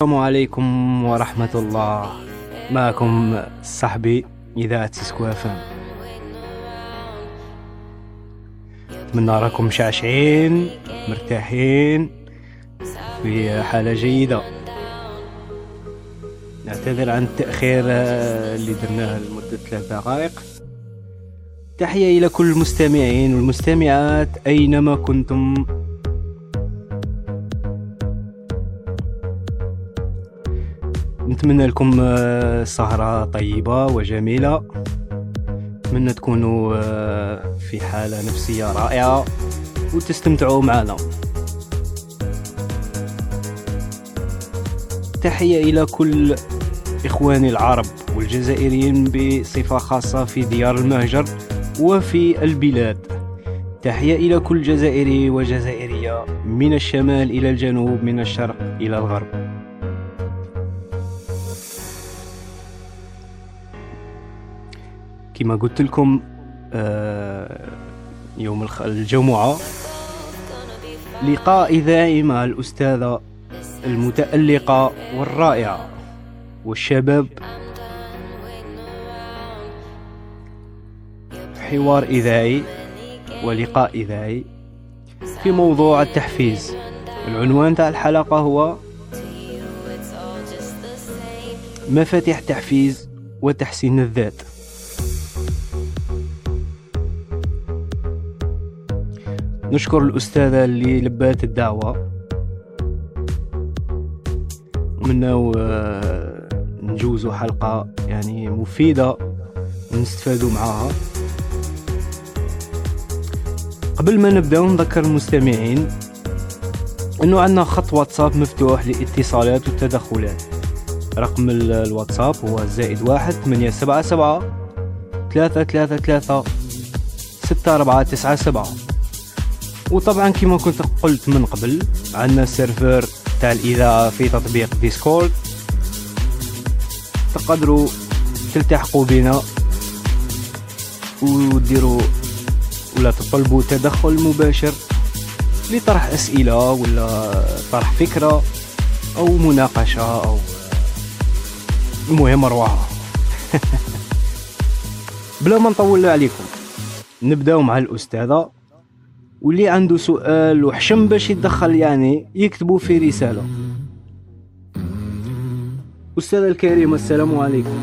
السلام عليكم ورحمة الله. معكم صاحبي إذاعة سكوافم أتمنى راكم مشعشعين مرتاحين في حالة جيدة. نعتذر عن التأخير اللي درناه لمدة ثلاث دقائق. تحية إلى كل المستمعين والمستمعات أينما كنتم. نتمنى لكم آه، سهرة طيبة وجميلة. نتمنى تكونوا آه، في حالة نفسية رائعة وتستمتعوا معنا. تحية إلى كل إخواني العرب والجزائريين بصفة خاصة في ديار المهجر وفي البلاد. تحية إلى كل جزائري وجزائرية من الشمال إلى الجنوب من الشرق إلى الغرب. كما قلت لكم آه، يوم الجمعة لقاء إذاعي مع الأستاذة المتألقة والرائعة والشباب. حوار إذاعي ولقاء إذاعي في موضوع التحفيز. العنوان تاع الحلقة هو مفاتيح تحفيز وتحسين الذات. نشكر الأستاذة اللي لبات الدعوة. مناو آه، نجوزوا حلقة يعني مفيدة ونستفادوا معاها. قبل ما نبداو نذكر المستمعين إنه عندنا خط واتساب مفتوح للاتصالات والتدخلات رقم ال- الواتساب هو زائد واحد ثمانية سبعة سبعة ثلاثة ثلاثة ثلاثة ستة أربعة تسعة سبعة. وطبعا كما كنت قلت من قبل عندنا سيرفر تاع الإذاعة في تطبيق ديسكورد. تقدروا تلتحقوا بنا وديروا ولا تطلبوا تدخل مباشر لطرح أسئلة ولا طرح فكرة أو مناقشة أو المهم أرواحها بلا ما نطول عليكم نبداو مع الأستاذة واللي عنده سؤال وحشم باش يتدخل يعني يكتبوا في رسالة. أستاذة الكريمة السلام عليكم.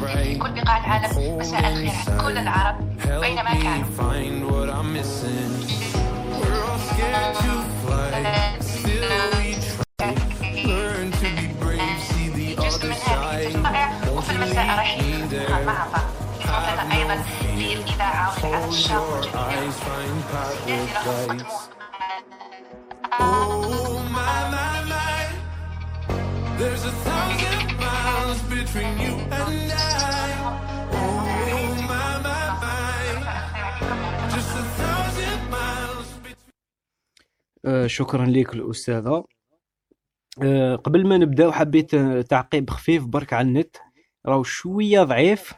في. كل بقاع العالم مساء الخير على كل العرب بينما كانوا أه، شكرا لك الأستاذة. قبل ما نبداو حبيت آه، تعقيب خفيف برك على النت. راهو شوية ضعيف.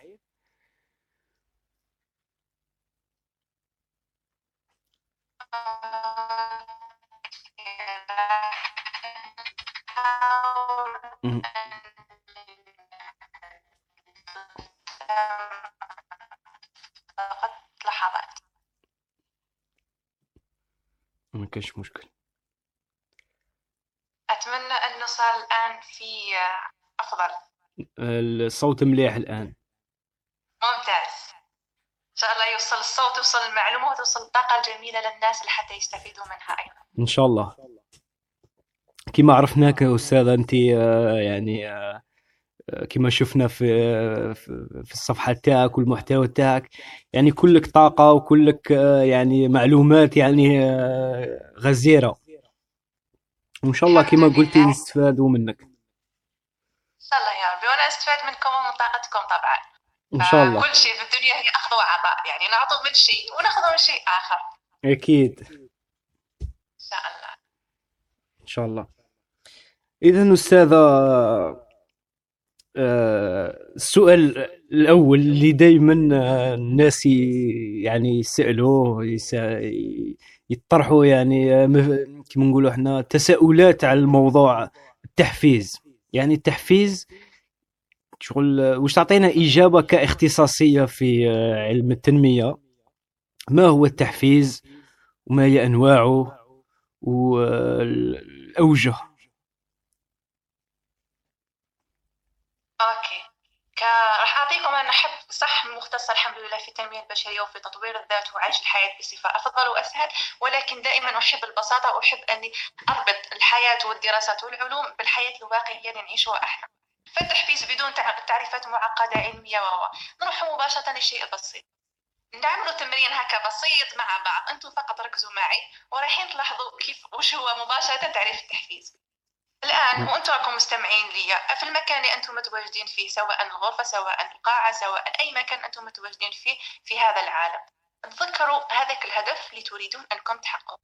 ما كاش مشكل أتمنى أن نصل الآن في أفضل آه، الصوت مليح الآن. ممتاز. إن شاء الله يوصل الصوت يوصل المعلومة وتوصل الطاقة الجميلة للناس لحتى يستفيدوا منها أيضا. إن شاء الله. كما عرفناك يا أستاذة أنت آه، يعني آه، آه، كما شفنا في في الصفحة تاعك والمحتوى تاعك يعني كلك طاقة وكلك يعني معلومات يعني غزيرة. وإن شاء الله كما قلتي نستفادوا منك. إن شاء الله. كل شيء في الدنيا هي أخذ وعطاء. يعني نعطوا من شيء ونأخذ من شيء آخر. أكيد. إن شاء الله. إن شاء الله. إذا أستاذة آه، السؤال الأول اللي دائما الناس يعني يسألوه يس- يطرحوا يعني آه، كما نقولوا إحنا تساؤلات على الموضوع التحفيز. يعني التحفيز شغل آه، واش تعطينا إجابة كاختصاصية في آه، علم التنمية؟ ما هو التحفيز؟ وما هي أنواعه؟ والاوجه أوكي. ك... راح أعطيكم أنا أحب صح مختصر الحمد لله في التنمية البشرية وفي تطوير الذات وعيش الحياة بصفة أفضل وأسهل ولكن دائما أحب البساطة وأحب أني أربط الحياة والدراسات والعلوم بالحياة الواقعية اللي نعيشها إحنا. فالتحفيز بدون تع- تعريفات معقدة علمية و نروح مباشرة للشيء البسيط نعملوا تمرين هكا بسيط مع بعض. أنتم فقط ركزوا معي ورايحين تلاحظوا كيف وش هو مباشرة تعريف التحفيز. الآن وأنتم راكم مستمعين لي في المكان اللي أنتم متواجدين فيه سواء الغرفة سواء القاعة سواء أي مكان أنتم متواجدين فيه في هذا العالم. تذكروا هذاك الهدف اللي تريدون أنكم تحققوا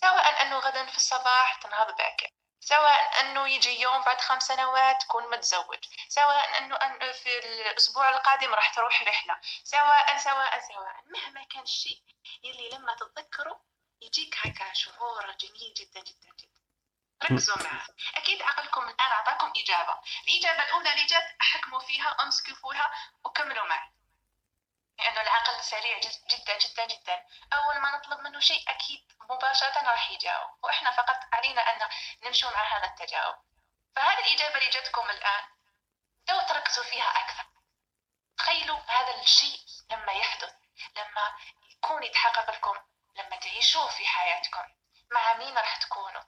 سواء أنه غدا في الصباح تنهض باكر سواء أنه يجي يوم بعد خمس سنوات تكون متزوج سواء أن في الأسبوع القادم راح تروح رحلة سواء سواء سواء. مهما كان الشيء يلي لما تتذكره يجيك هكا شعور جميل جدا جدا جدا. ركزوا معه أكيد عقلكم الآن أعطاكم إجابة. الإجابة الأولى اللي جات حكموا فيها أمسكوا فيها وكملوا معي. لأنه العقل سريع جد- جدا جدا جدا. أول ما نطلب منه شيء أكيد مباشرة راح يجاوب. وإحنا فقط علينا أن نمشي مع هذا التجاوب. فهذه الإجابة اللي جاتكم الآن. لو تركزوا فيها أكثر تخيلوا هذا الشيء لما يحدث لما يكون يتحقق لكم لما تعيشوه في حياتكم. مع مين راح تكونوا؟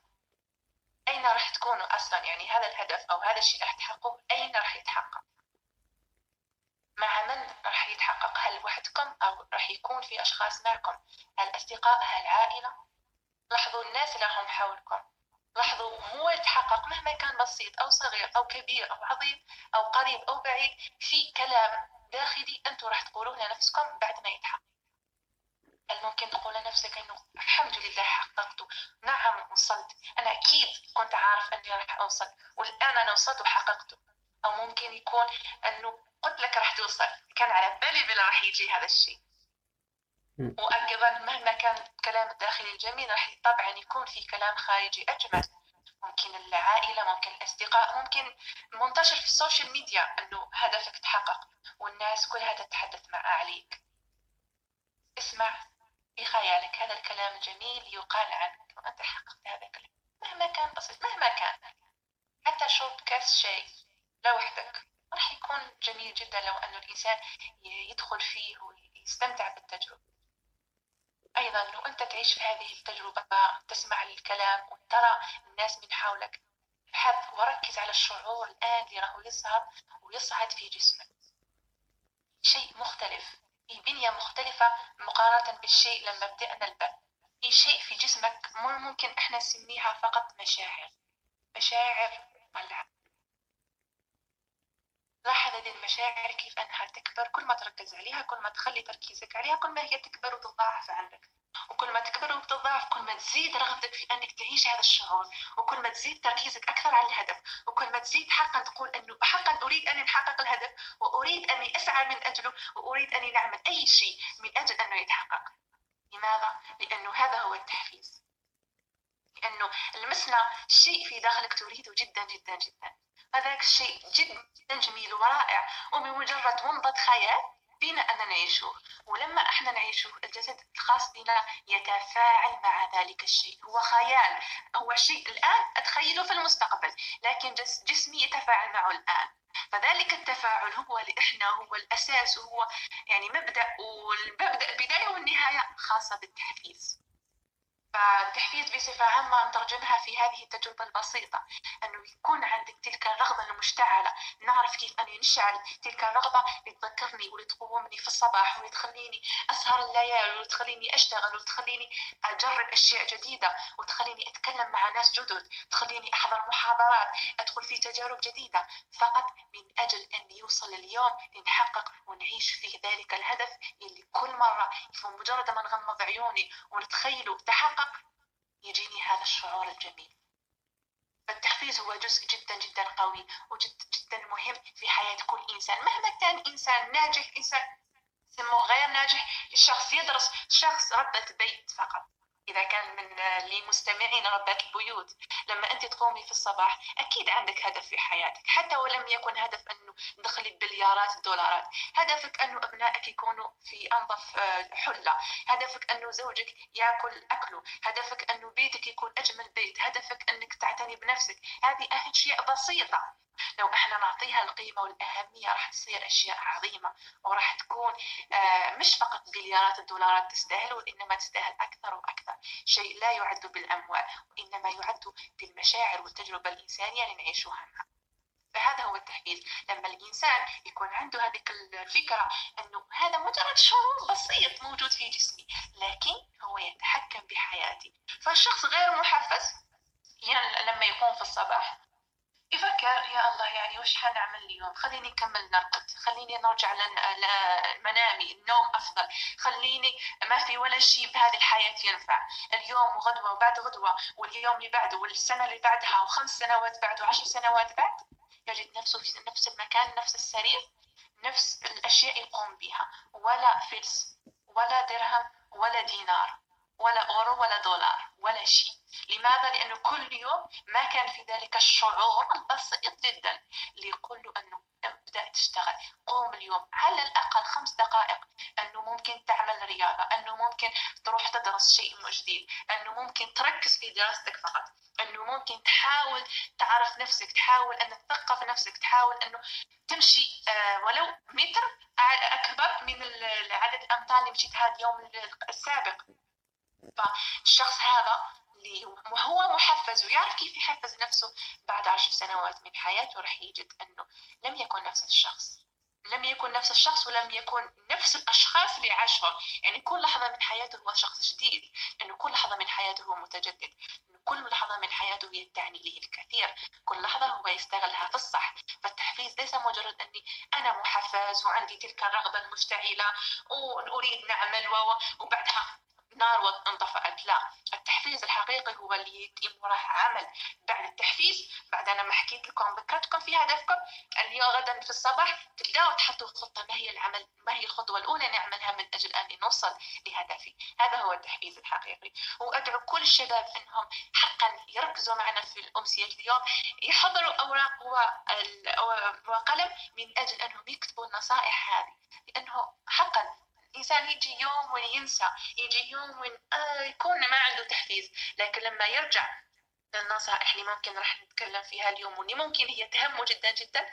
أين راح تكونوا أصلا؟ يعني هذا الهدف أو هذا الشيء راح تحققوه أين راح يتحقق؟ مع من راح يتحقق؟ هل وحدكم أو راح يكون في أشخاص معكم؟ هل أصدقاء هل عائلة لاحظوا الناس اللي هم حولكم. لاحظوا هو يتحقق مهما كان بسيط أو صغير أو كبير أو عظيم أو قريب أو بعيد في كلام داخلي أنتم راح تقولوه لنفسكم بعد ما يتحقق. هل ممكن تقول لنفسك إنه الحمد لله حققته؟ نعم وصلت. أنا أكيد كنت عارف إني راح أوصل والآن أنا وصلت وحققته. أو ممكن يكون أنه قلت لك راح توصل. كان على بالي بلا راح يجي هذا الشيء. وأيضا مهما كان الكلام الداخلي الجميل راح طبعا يكون في كلام خارجي أجمل. ممكن العائلة ممكن الأصدقاء ممكن منتشر في ال social media أنه هدفك تحقق والناس كلها تتحدث مع عليك. اسمع في خيالك هذا الكلام الجميل يقال عنك. وأنت حققت هذا الكلام. مهما كان بسيط مهما كان. حتى شرب كاس شاي. لوحدك راح يكون جميل جدا لو أن الإنسان يدخل فيه ويستمتع بالتجربة. أيضا لو أنت تعيش في هذه التجربة تسمع الكلام وترى الناس من حولك ابحث وركز على الشعور الآن اللي راهو يظهر ويصعد في جسمك. شيء مختلف في بنية مختلفة مقارنة بالشيء لما بدأنا البث في شيء في جسمك ممكن إحنا نسميها فقط مشاعر. مشاعر طلع لاحظ هذه المشاعر كيف أنها تكبر. كل ما تركز عليها كل ما تخلي تركيزك عليها كل ما هي تكبر وتتضاعف عندك. وكل ما تكبر وتتضاعف كل ما تزيد رغبتك في أنك تعيش هذا الشعور. وكل ما تزيد تركيزك أكثر على الهدف. وكل ما تزيد حقا تقول إنه حقا أريد أن احقق الهدف وأريد أني أسعى من أجله وأريد أني نعمل أي شيء من أجل أنه يتحقق. لماذا؟ لأنه هذا هو التحفيز. لأنه لمسنا شيء في داخلك تريده جدا جدا جدا. هذاك الشيء جدا جميل ورائع وبمجرد ومضة خيال بينا أن نعيشه ولما إحنا نعيشه الجسد الخاص بنا يتفاعل مع ذلك الشيء. هو خيال هو شيء الآن أتخيله في المستقبل لكن جس جسمي يتفاعل معه الآن. فذلك التفاعل هو اللي إحنا هو الأساس وهو يعني مبدأ والمبدأ البداية والنهاية خاصة بالتحفيز. فالتحفيز بصفة عامة نترجمها في هذه التجربة البسيطة أنه يكون عندك تلك الرغبة المشتعلة. نعرف كيف أن نشعل تلك الرغبة اللي تذكرني في الصباح واللي تخليني أسهر الليالي واللي تخليني أشتغل وتخليني أجرب أشياء جديدة وتخليني أتكلم مع ناس جدد تخليني أحضر محاضرات أدخل في تجارب جديدة. فقط من أجل أن يوصل اليوم لنحقق ونعيش فيه ذلك الهدف اللي كل مرة مجرد ما نغمض عيوني ونتخيله تحقق يجيني هذا الشعور الجميل. التحفيز هو جزء جدا جدا قوي وجدا جدا مهم في حياة كل إنسان. مهما كان إنسان ناجح إنسان سموه غير ناجح شخص يدرس شخص ربة بيت فقط. إذا كان من لمستمعين ربات البيوت لما أنت تقومي في الصباح أكيد عندك هدف في حياتك حتى ولم يكن هدف أنه تدخلي بليارات الدولارات. هدفك أنه أبنائك يكونوا في أنظف آه، حلة. هدفك أنه زوجك يأكل أكله. هدفك أنه بيتك يكون أجمل بيت. هدفك أنك تعتني بنفسك. هذه أشياء بسيطة. لو إحنا نعطيها القيمة والأهمية راح تصير أشياء عظيمة. وراح تكون آه، مش فقط مليارات الدولارات تستاهل وإنما تستاهل أكثر وأكثر. شيء لا يعد بالأموال وإنما يعد بالمشاعر والتجربة الإنسانية اللي نعيشها معها فهذا هو التحفيز لما الإنسان يكون عنده هذه الفكرة أنه هذا مجرد شعور بسيط موجود في جسمي لكن هو يتحكم بحياتي. فالشخص غير محفز يعني لما يقوم في الصباح يفكر يا الله يعني وش حنعمل اليوم؟ خليني نكمل نرقد خليني نرجع لمنامي النوم أفضل. خليني ما في ولا شيء بهذه الحياة ينفع. اليوم وغدوة وبعد غدوة واليوم اللي بعده والسنة اللي بعدها وخمس سنوات بعد وعشر سنوات بعد يجد نفسه في نفس المكان نفس السرير نفس الأشياء يقوم بها. ولا فلس ولا درهم ولا دينار. ولا أورو ولا دولار ولا شيء. لماذا؟ لأنه كل يوم ما كان في ذلك الشعور البسيط جدا. اللي يقول له أنه ابدأ تشتغل. قوم اليوم على الأقل خمس دقائق. أنه ممكن تعمل رياضة. أنه ممكن تروح تدرس شيء جديد أنه ممكن تركز في دراستك فقط. أنه ممكن تحاول تعرف نفسك. تحاول أن تثقف نفسك. تحاول أنه تمشي آه، ولو متر أكبر من عدد الأمتار اللي مشيتها اليوم السابق. فالشخص هذا اللي هو محفز ويعرف كيف يحفز نفسه بعد عشر سنوات من حياته راح يجد أنه لم يكن نفس الشخص. لم يكن نفس الشخص ولم يكن نفس الأشخاص اللي عاشهم يعني كل لحظة من حياته هو شخص جديد. لأنه كل لحظة من حياته هو متجدد. كل لحظة من حياته هي تعني له الكثير. كل لحظة هو يستغلها في الصح. فالتحفيز ليس مجرد أني أنا محفز وعندي تلك الرغبة المشتعلة وأريد نعمل وبعدها نار انطفأت لا التحفيز الحقيقي هو اللي يتم وراه عمل. بعد التحفيز بعد أنا ما حكيت لكم ذكرتكم في هدفكم اليوم غدا في الصباح تبداوا تحطوا خطة ما هي العمل؟ ما هي الخطوة الأولى؟ نعملها من أجل أن نوصل لهدفي. هذا هو التحفيز الحقيقي. وأدعو كل الشباب أنهم حقا يركزوا معنا في الأمسية اليوم. يحضروا أوراق وقلم من أجل أنهم يكتبوا النصائح هذه. لأنه حقا الإنسان يجي يوم وينسى يجي يوم وين آه يكون ما عنده تحفيز. لكن لما يرجع للنصائح اللي ممكن راح نتكلم فيها اليوم واللي ممكن هي تهمه جدا جدا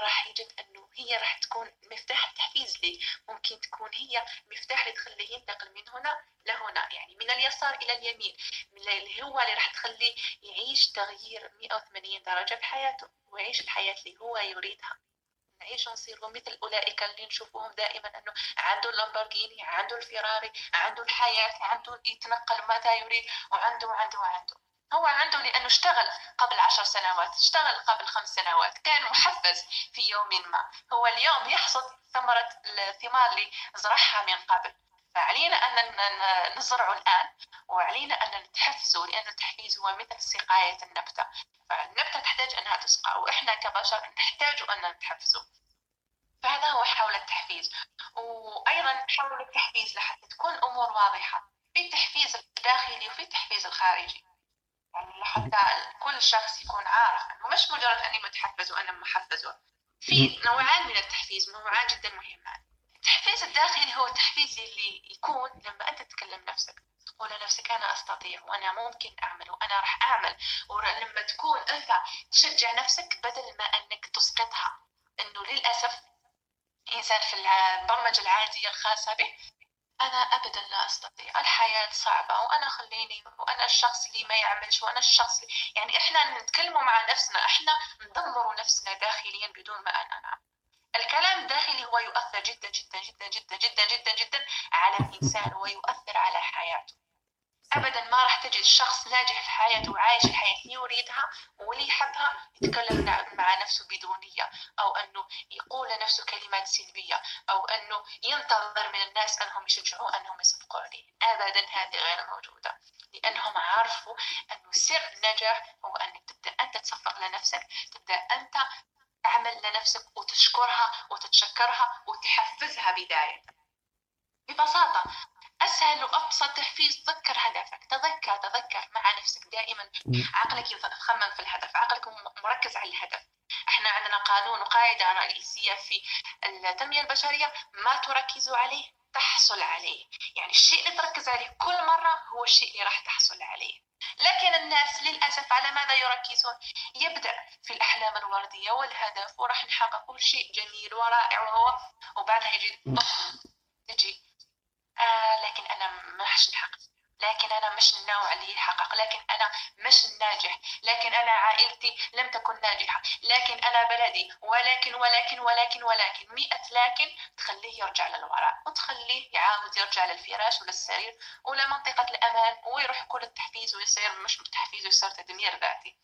راح يجد إنه هي راح تكون مفتاح التحفيز لي ممكن تكون هي مفتاح اللي تخليه ينتقل من هنا لهنا يعني من اليسار إلى اليمين من اللي هو اللي راح تخليه يعيش تغيير 180 درجة بحياته ويعيش الحياة اللي هو يريدها. نعيش ونصيروا مثل أولئك اللي نشوفوهم دائما أنه عنده اللامبورغيني عنده الفيراري عنده الحياة عنده يتنقل متى يريد وعنده وعنده وعنده. هو عنده لأنه اشتغل قبل عشر سنوات اشتغل قبل خمس سنوات كان محفز في يوم ما. هو اليوم يحصد ثمرة الثمار اللي زرعها من قبل. فعلينا أن نزرعه الآن وعلينا أن نتحفزه لأن التحفيز هو مثل سقاية النبتة. فالنبتة تحتاج أنها تسقى وإحنا كبشر نحتاج أن نتحفزه. فهذا هو حول التحفيز. وأيضا حول التحفيز لحتى تكون الأمور واضحة. في التحفيز الداخلي وفي التحفيز الخارجي. يعني لحتى كل شخص يكون عارف أنه مش مجرد أني متحفز وأنا محفز في نوعان من التحفيز نوعان جدا مهمان. التحفيز الداخلي هو التحفيز اللي يكون لما أنت تتكلم نفسك تقول لنفسك أنا أستطيع وأنا ممكن أعمل وأنا راح أعمل. ولما تكون أنت تشجع نفسك بدل ما أنك تسقطها أنه للأسف إنسان في البرمجة العادية الخاصة به أنا أبدا لا أستطيع. الحياة صعبة وأنا خليني وأنا الشخص اللي ما يعملش وأنا الشخص اللي يعني إحنا نتكلموا مع نفسنا إحنا ندمر نفسنا داخليا بدون ما أنا نعمل الكلام الداخلي هو يؤثر جدا جدا جدا جدا جدا جدا جدا على الإنسان ويؤثر على حياته. ابدا ما راح تجد شخص ناجح في حياته وعايش الحياة اللي يريدها واللي يحبها يتكلم مع نفسه بدونيه أو أنه يقول لنفسه كلمات سلبية أو أنه ينتظر من الناس أنهم يشجعوه أنهم يصدقوا عليه. ابدا هذه غير موجودة لأنهم عرفوا أنه سر النجاح هو أنك تبدأ أنت تصفق لنفسك تبدأ أنت تعمل لنفسك وتشكرها وتتشكرها وتحفزها بداية. ببساطة أسهل وأبسط تحفيز تذكر هدفك تذكر تذكر مع نفسك دائما. عقلك يخمم في الهدف عقلك مركز على الهدف. إحنا عندنا قانون وقاعدة رئيسية في التنمية البشرية ما تركزوا عليه تحصل عليه. يعني الشيء اللي تركز عليه كل مرة هو الشيء اللي راح تحصل عليه. لكن الناس للأسف على ماذا يركزون؟ يبدأ في الأحلام الوردية والهدف وراح نحقق كل شيء جميل ورائع وهو وبعدها يجي تجي آه لكن أنا مش نحقق. لكن أنا مش النوع اللي يحقق. لكن أنا مش الناجح لكن أنا عائلتي لم تكن ناجحة. لكن أنا بلدي. ولكن ولكن ولكن ولكن. مئة لكن تخليه يرجع للوراء. وتخليه يعاود يرجع للفراش وللسرير ولمنطقة الأمان ويروح كل التحفيز ويصير مش تحفيز ويصير تدمير ذاتي.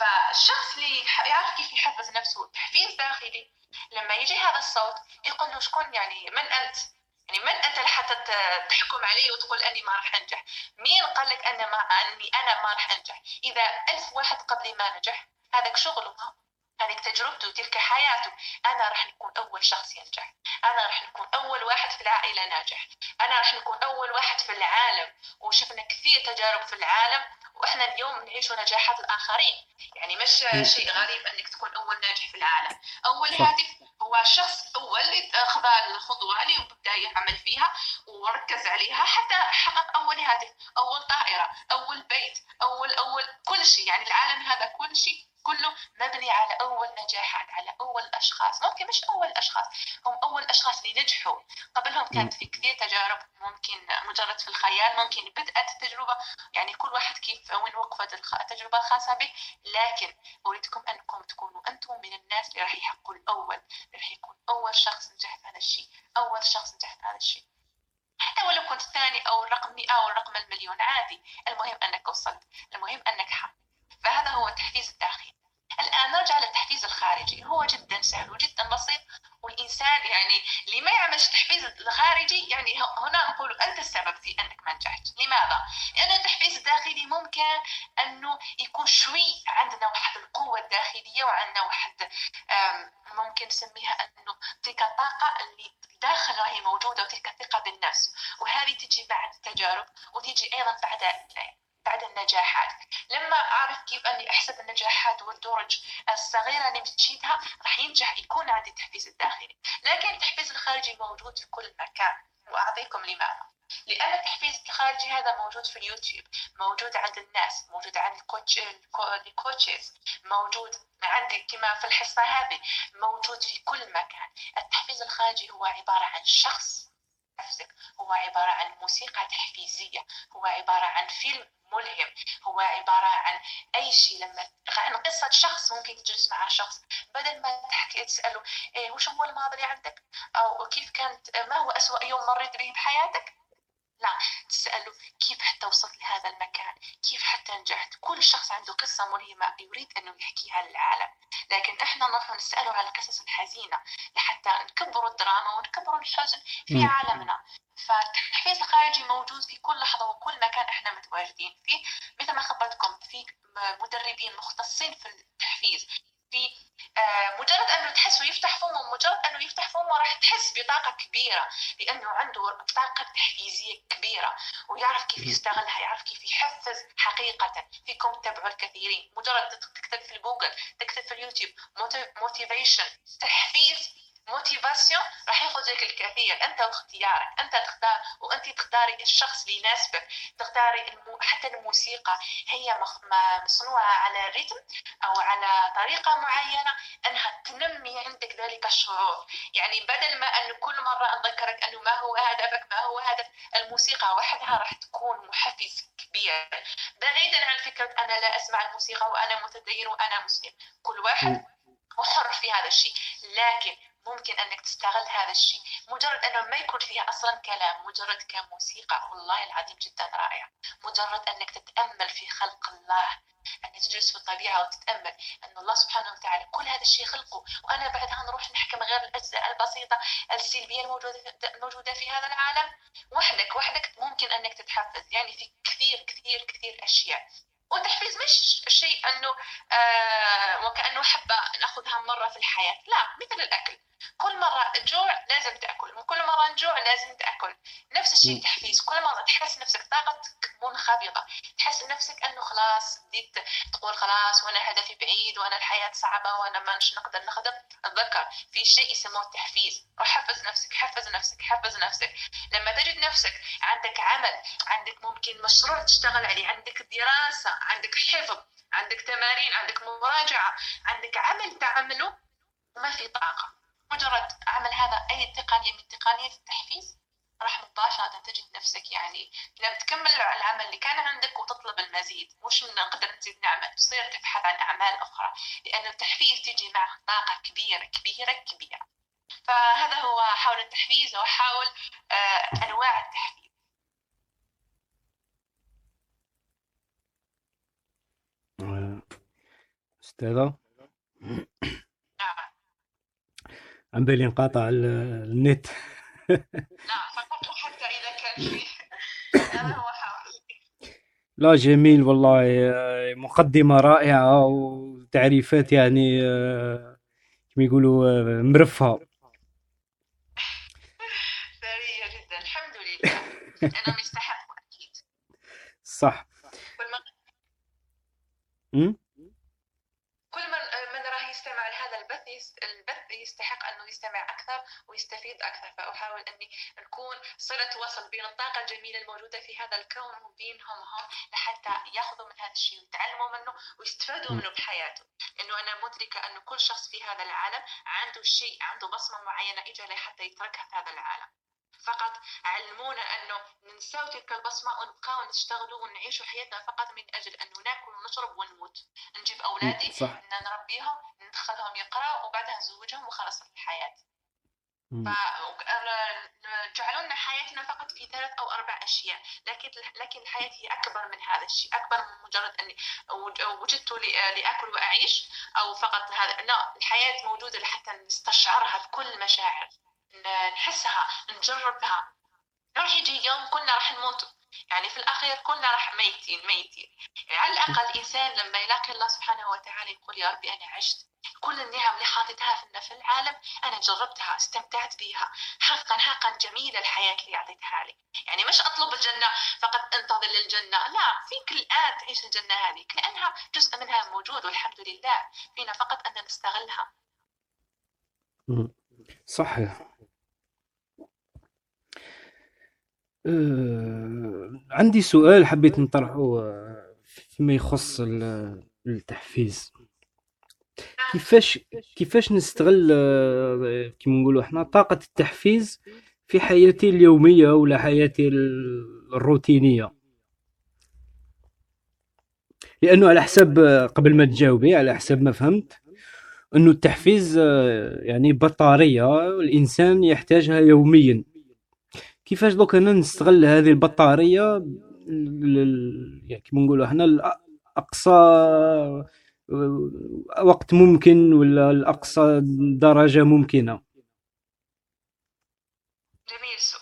فالشخص اللي يعرف كيف يحفز نفسه تحفيز داخلي لما يجي هذا الصوت يقول له شكون يعني؟ من أنت؟ يعني من أنت لحتى تحكم علي وتقول أني ما راح أنجح؟ مين قال لك أنا ما أني أنا ما راح أنجح؟ إذا ألف واحد قبلي ما نجح هذاك شغله. هذيك تجربته تلك حياته. أنا راح نكون أول شخص ينجح. أنا راح نكون أول واحد في العائلة ناجح. أنا راح نكون أول واحد في العالم. وشفنا كثير تجارب في العالم وإحنا اليوم نعيش نجاحات الآخرين. يعني مش شيء غريب إنك تكون أول ناجح في العالم. أول هاتف هو الشخص الأول اللي اخذ الخطوة اللي وبدا يعمل فيها وركز عليها حتى حقق أول هاتف أول طائرة أول بيت أول أول كل شيء. يعني العالم هذا كل شيء كله مبني على أول نجاحات على أول أشخاص. ممكن مش أول أشخاص هم أول أشخاص اللي نجحوا. قبلهم كانت في كثير تجارب ممكن مجرد في الخيال ممكن بدأت التجربة يعني كل واحد كيف وين وقفت التجربة الخاصة به. لكن أريدكم أنكم تكونوا أنتم من الناس اللي راح يحققوا الأول راح يكون أول شخص نجح في هذا الشيء أول شخص نجح في هذا الشيء. حتى ولو كنت الثاني أو الرقم 100 أو الرقم المليون عادي. المهم أنك وصلت المهم أنك حق فهذا هو التحفيز الداخلي. الآن نرجع للتحفيز الخارجي. هو جدا سهل وجدا بسيط. والإنسان يعني اللي ما يعملش تحفيز الخارجي يعني هنا نقول أنت السبب في أنك ما نجحت لماذا؟ لأن التحفيز الداخلي ممكن أنه يكون شوي عندنا واحد القوة الداخلية وعندنا واحد ممكن نسميها أنه تلك الطاقة اللي داخل راهي موجودة وتلك الثقة بالنفس. وهذه تجي بعد التجارب وتجي أيضا بعد بعد النجاحات. لما أعرف كيف أني أحسب النجاحات والدرج الصغيرة اللي مشيتها راح ينجح يكون عندي التحفيز الداخلي. لكن التحفيز الخارجي موجود في كل مكان. وأعطيكم لماذا؟ لأن التحفيز الخارجي هذا موجود في اليوتيوب موجود عند الناس موجود عند الكوتشز موجود عندي كما في الحصة هذه موجود في كل مكان. التحفيز الخارجي هو عبارة عن شخص نفسك هو عبارة عن موسيقى تحفيزية هو عبارة عن فيلم ملهم. هو عبارة عن أي شيء لما عن قصة شخص ممكن تجلس مع شخص. بدل ما تحكي تسأله إيه وش هو الماضي اللي عندك؟ أو كيف كانت؟ ما هو أسوأ يوم مريت به بحياتك؟ لا تسأله كيف حتى وصلت لهذا المكان؟ كيف حتى نجحت؟ كل شخص عنده قصة ملهمة يريد أنه يحكيها للعالم. لكن إحنا نروح نسأله على القصص الحزينة لحتى نكبر الدراما ونكبر الحزن في عالمنا. فالتحفيز الخارجي موجود في كل لحظة وكل مكان إحنا متواجدين فيه. مثل ما خبرتكم في مدربين مختصين في التحفيز في مجرد أنه تحس ويفتح فمه مجرد أنه يفتح فمه راح تحس بطاقة كبيرة لأنه عنده طاقة تحفيزية كبيرة ويعرف كيف يستغلها يعرف كيف يحفز حقيقة فيكم تتابعوا الكثيرين. مجرد تكتب في جوجل تكتب في اليوتيوب motivation تحفيز motivation راح ياخذ لك الكثير. أنت واختيارك أنت تختار وأنت تختاري الشخص اللي يناسبك. تختاري المو... حتى الموسيقى. هي مخ... مصنوعة على رتم أو على طريقة معينة أنها تنمي عندك ذلك الشعور. يعني بدل ما أن كل مرة نذكرك أنه ما هو هدفك ما هو هدف الموسيقى وحدها راح تكون محفز كبير. بعيدا عن فكرة أنا لا أسمع الموسيقى وأنا متدين وأنا مسلم. كل واحد وحر في هذا الشيء. لكن ممكن أنك تستغل هذا الشيء. مجرد أنه ما يكون فيها أصلا كلام مجرد كموسيقى والله العظيم جدا رائع. مجرد أنك تتأمل في خلق الله أن تجلس في الطبيعة وتتأمل أن الله سبحانه وتعالى كل هذا الشيء خلقه. وأنا بعدها نروح نحكم غير الأجزاء البسيطة السلبية الموجودة في هذا العالم. وحدك وحدك ممكن أنك تتحفز. يعني في كثير كثير كثير أشياء. والتحفيز مش شيء أنه آه وكأنه حبة نأخذها مرة في الحياة. لا مثل الأكل. كل مرة تجوع لازم تأكل وكل مرة نجوع لازم تأكل. نفس الشيء التحفيز كل مرة تحس نفسك طاقتك منخفضة تحس نفسك أنه خلاص بديت تقول خلاص وأنا هدفي بعيد وأنا الحياة صعبة وأنا ما نقدر نخدم. تذكر في شيء يسموه التحفيز وحفز نفسك حفز نفسك حفز نفسك. لما تجد نفسك عندك عمل عندك ممكن مشروع تشتغل عليه عندك دراسة عندك حفظ عندك تمارين عندك مراجعة عندك عمل تعمله وما في طاقة. مجرد عمل هذا أي تقنية من تقنية التحفيز راح مباشرة تجد نفسك يعني لما تكمل العمل اللي كان عندك وتطلب المزيد. مش من نقدر نزيد نعمل تصير تبحث عن أعمال أخرى. لأن التحفيز تجي مع طاقة كبيرة كبيرة كبيرة. فهذا هو حول التحفيز وحاول آه أنواع التحفيز. أستاذة؟ عم بالي انقطع ال- النت. نعم فقط حتى إذا كان في. لا جميل والله. مقدمة رائعة وتعريفات يعني كما يقولوا مرفهة. ثرية جدا. الحمد لله. أنا يستحق أكيد. صح من أم؟ كل من من راه يستمع لهذا البث البث يستحق أنه يستمع أكثر ويستفيد أكثر. فأحاول أني نكون صلة وصل بين الطاقة الجميلة الموجودة في هذا الكون وبينهم هم لحتى يأخذوا من هذا الشيء ويتعلموا منه ويستفادوا منه بحياته. لأنه أنا مدركة انه كل شخص في هذا العالم عنده شيء عنده بصمة معينة اجى لحتى يتركها في هذا العالم. فقط علمونا أنه ننساو تلك البصمة ونبقاو نشتغلوا ونعيشوا حياتنا فقط من أجل انه ناكل ونشرب ونموت. نجيب أولادي صح. نربيهم ندخلهم يقرأوا وبعدها نزوجهم وخلص الحياة. فجعلوا لنا حياتنا فقط في ثلاث أو أربع أشياء لكن لكن الحياة هي أكبر من هذا الشيء أكبر من مجرد أني وج- وجدت لأكل وأعيش أو فقط هذا. لا الحياة موجودة لحتى نستشعرها بكل المشاعر ن- نحسها نجربها. راح يجي يوم كلنا راح نموت. يعني في الأخير كلنا راح ميتين ميتين. يعني على الأقل الانسان لما يلاقي الله سبحانه وتعالى يقول يا ربي أنا عشت كل النعم اللي حاطتها في العالم أنا جربتها استمتعت بها حقا حقا جميلة الحياة اللي أعطيتها لي. يعني مش أطلب الجنة فقط انتظر للجنة. لا فيك الان تعيش الجنة هذه. لأنها جزء منها موجود والحمد لله. فينا فقط أن نستغلها. صحيح. أه عندي سؤال حبيت نطرحه آه، فيما يخص ال- التحفيز. كيفاش كيفاش نستغل آه، كيما نقولوا إحنا طاقة التحفيز في حياتي اليومية ولا حياتي ال- الروتينية؟ لأنه على حسب آه، قبل ما تجاوبي على حسب ما فهمت أنه التحفيز آه، يعني بطارية الإنسان يحتاجها يوميا. كيفاش دوك أنا نستغل هذه البطارية لل- يعني كيما نقولوا إحنا الاقصى آه، وقت ممكن ولا لاقصى درجة ممكنة. جميل. السؤال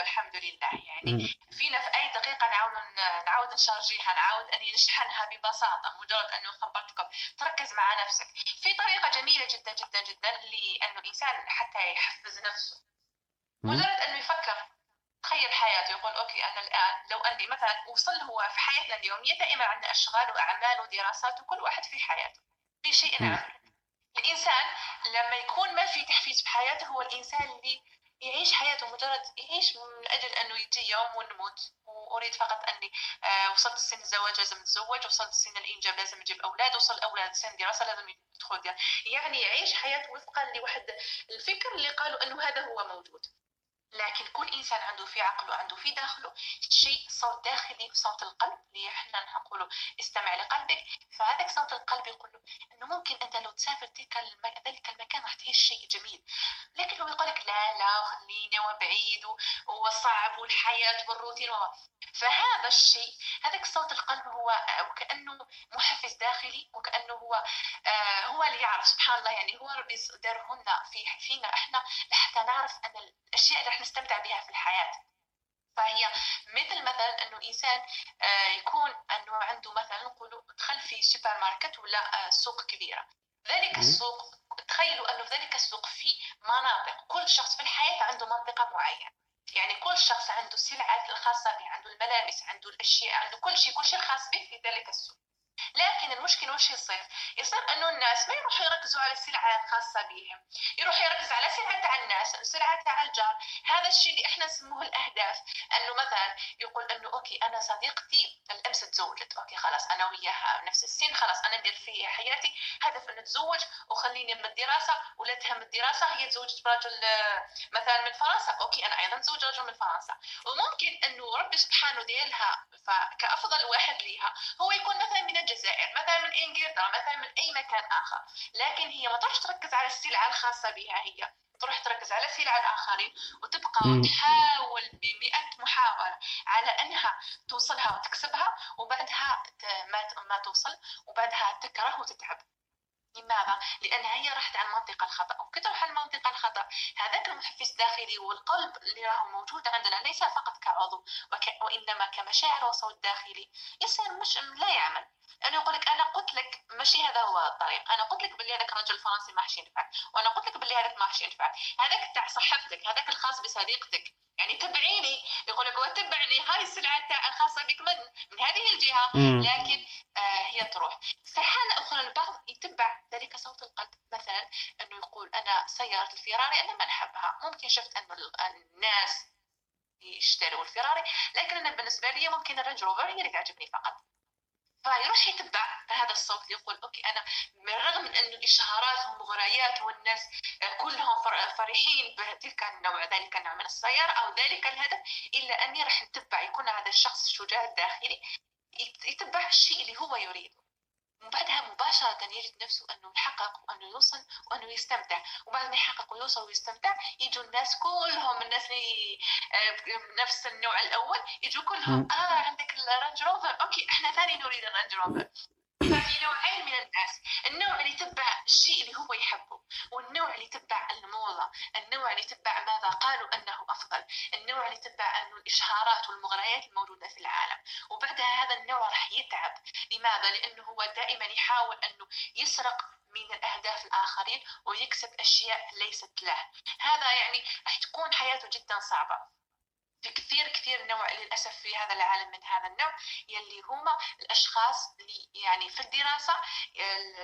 والحمد لله يعني. فينا في أي دقيقة نعاود نعاود نشارجيها نعاود أني نشحنها ببساطة مجرد أنه خبرتكم تركز مع نفسك في طريقة جميلة جدا جدا جدا لأنه الإنسان حتى يحفز نفسه. مجرد أنه يفكر تخيل حياته يقول أوكي أنا الآن لو أني مثلا وصل هو في حياتنا اليومية دائما عندنا أشغال وأعمال ودراسات وكل واحد في حياته في شيء مم. نعمله الإنسان لما يكون ما في تحفيز في حياته هو الإنسان اللي يعيش حياته مجرد يعيش من أجل أنه يجي يوم ونموت وأريد فقط أني آه وصلت سن الزواج لازم أتزوج وصلت سن الإنجاب لازم أجيب أولاد وصل الاولاد سن دراسة لازم يدخل. يعني يعيش حياته وفقا لواحد الفكر اللي قالوا أنه هذا هو موجود لكن كل إنسان عنده في عقله عنده في داخله شيء صوت داخلي صوت القلب اللي إحنا نقوله استمع لقلبك فهذاك صوت القلب يقول له إنه ممكن أنت لو تسافر تلك. ذلك المكان راح تعيش شيء جميل لكن هو يقول لك لا لا خلينا وبعيد. وصعب والحياة والروتين. فهذا الشيء هذاك صوت القلب هو وكأنه محفز داخلي وكأنه هو آه هو اللي يعرف سبحان الله يعني هو ربي دارهن في فينا إحنا لحتى نعرف أن الأشياء اللي نستمتع بها في الحياة. فهي مثل مثلا إنه إنسان آه، يكون إنه عنده مثلا نقولوا دخل في سوبر ماركت ولا آه، سوق كبيرة. ذلك السوق تخيلوا إنه في ذلك السوق في مناطق. كل شخص في الحياة عنده منطقة معينة. يعني كل شخص عنده السلعات الخاصة به عنده الملابس عنده الأشياء عنده كل شيء كل شيء خاص به في ذلك السوق. لكن المشكلة وش يصير؟ يصير أنه الناس ما يروحوا يركزوا على السلعة الخاصة بهم، يروح يركز على سلعة تاع الناس، سلعة تاع الجار، هذا الشيء اللي إحنا نسموه الأهداف، أنه مثلا يقول أنه okay أنا صديقتي الأمس تزوجت، okay خلاص أنا وياها نفس السن، خلاص أنا ندير في حياتي. هدف أنه تزوج وخليني من الدراسة ولا تهم الدراسة. هي تزوجت برجل آه، مثلا من فرنسا، okay أنا أيضا تزوج رجل من فرنسا، وممكن أنه ربي سبحانه ديرها فكأفضل واحد ليها. هو يكون مثلا من الجزائر مثلا من إنجلترا مثلا من أي مكان آخر. لكن هي ما تروحش تركز على السلعة الخاصة بها هي. تروح تركز على سلع الآخرين وتبقى وتحاول بمئة محاولة على أنها توصلها وتكسبها وبعدها ما توصل وبعدها تكره وتتعب. لماذا؟ لأنها هي راحت على المنطقة الخطأ وكي تروح على المنطقة الخطأ. هذاك المحفز الداخلي والقلب اللي راهو موجود عندنا ليس فقط كعضو وك... وإنما كمشاعر وصوت داخلي. يصير مش لا يعمل. أنا أقول لك أنا قلت لك ماشي هذا هو الطريق. أنا قلت لك باللي هذاك الرجل الفرنسي ما ينفعك وأنا قلت لك باللي هذاك ما ينفعك هذاك تاع صاحبتك هذاك الخاص بصديقتك. يعني تبعيني. يقول لك وتبعني. هاي السلعة تاع الخاصة بك من من هذه الجهة. لكن آه هي تروح. في حاله أخرى البعض يتبع ذلك صوت القلب مثلا أنه يقول أنا سيارة الفيراري أنا ما نحبها. ممكن شفت انه الناس يشتروا الفيراري لكن أنا بالنسبة لي ممكن الرينج روفر هي اللي تعجبني فقط. فيروح يتبع هذا الصوت يقول okay أنا بالرغم من انه الإشهارات والمغريات والناس كلهم فرحين بتلك النوع ذلك النوع من السيارة أو ذلك الهدف إلا أني راح نتبع يكون هذا الشخص الشجاع الداخلي يتبع الشيء اللي هو يريده. وبعدها مباشرة يجد نفسه أنه يحقق وأنه يوصل وأنه يستمتع. وبعد ما يحقق ويوصل ويستمتع يجوا الناس كلهم الناس اللي آه، نفس النوع الأول يجوا كلهم آه عندك الرانج روفر okay إحنا ثاني نريد الرانج روفر ففي نوعين من الناس. النوع اللي يتبع الشيء اللي هو يحبه والنوع اللي يتبع الموضة. النوع اللي يتبع ماذا قالوا أنه أفضل. النوع اللي يتبع أنه الإشهارات والمغريات الموجودة في العالم. وبعدها هذا النوع راح يتعب. لماذا؟ لأنه دائما يحاول أنه يسرق من الأهداف الآخرين ويكسب أشياء ليست له. هذا يعني راح تكون حياته جدا صعبة. في كثير كثير نوع للأسف في هذا العالم من هذا النوع يلي هما الأشخاص اللي يعني في الدراسة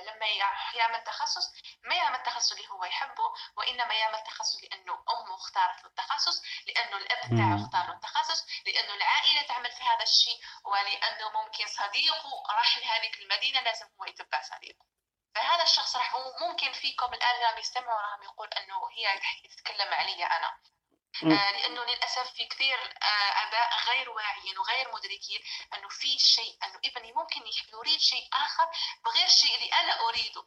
لما يعمل تخصص ما يعمل تخصص اللي هو يحبه وإنما يعمل تخصص لأنه أمه اختارت له التخصص لأنه الأب تاعه اختار له التخصص لأنه العائلة تعمل في هذا الشيء ولأنه ممكن صديقه راح لهذه المدينة لازم هو يتبع صديقه. فهذا الشخص راح ممكن فيكم الآن راهم يستمعوا راهم يقول أنه هي تتكلم علي أنا. آه، لأنه للأسف في كثير آه، آباء غير واعيين وغير مدركين أنه في شيء أنه ابني ممكن يريد شيء آخر بغير الشيء اللي أنا أريده.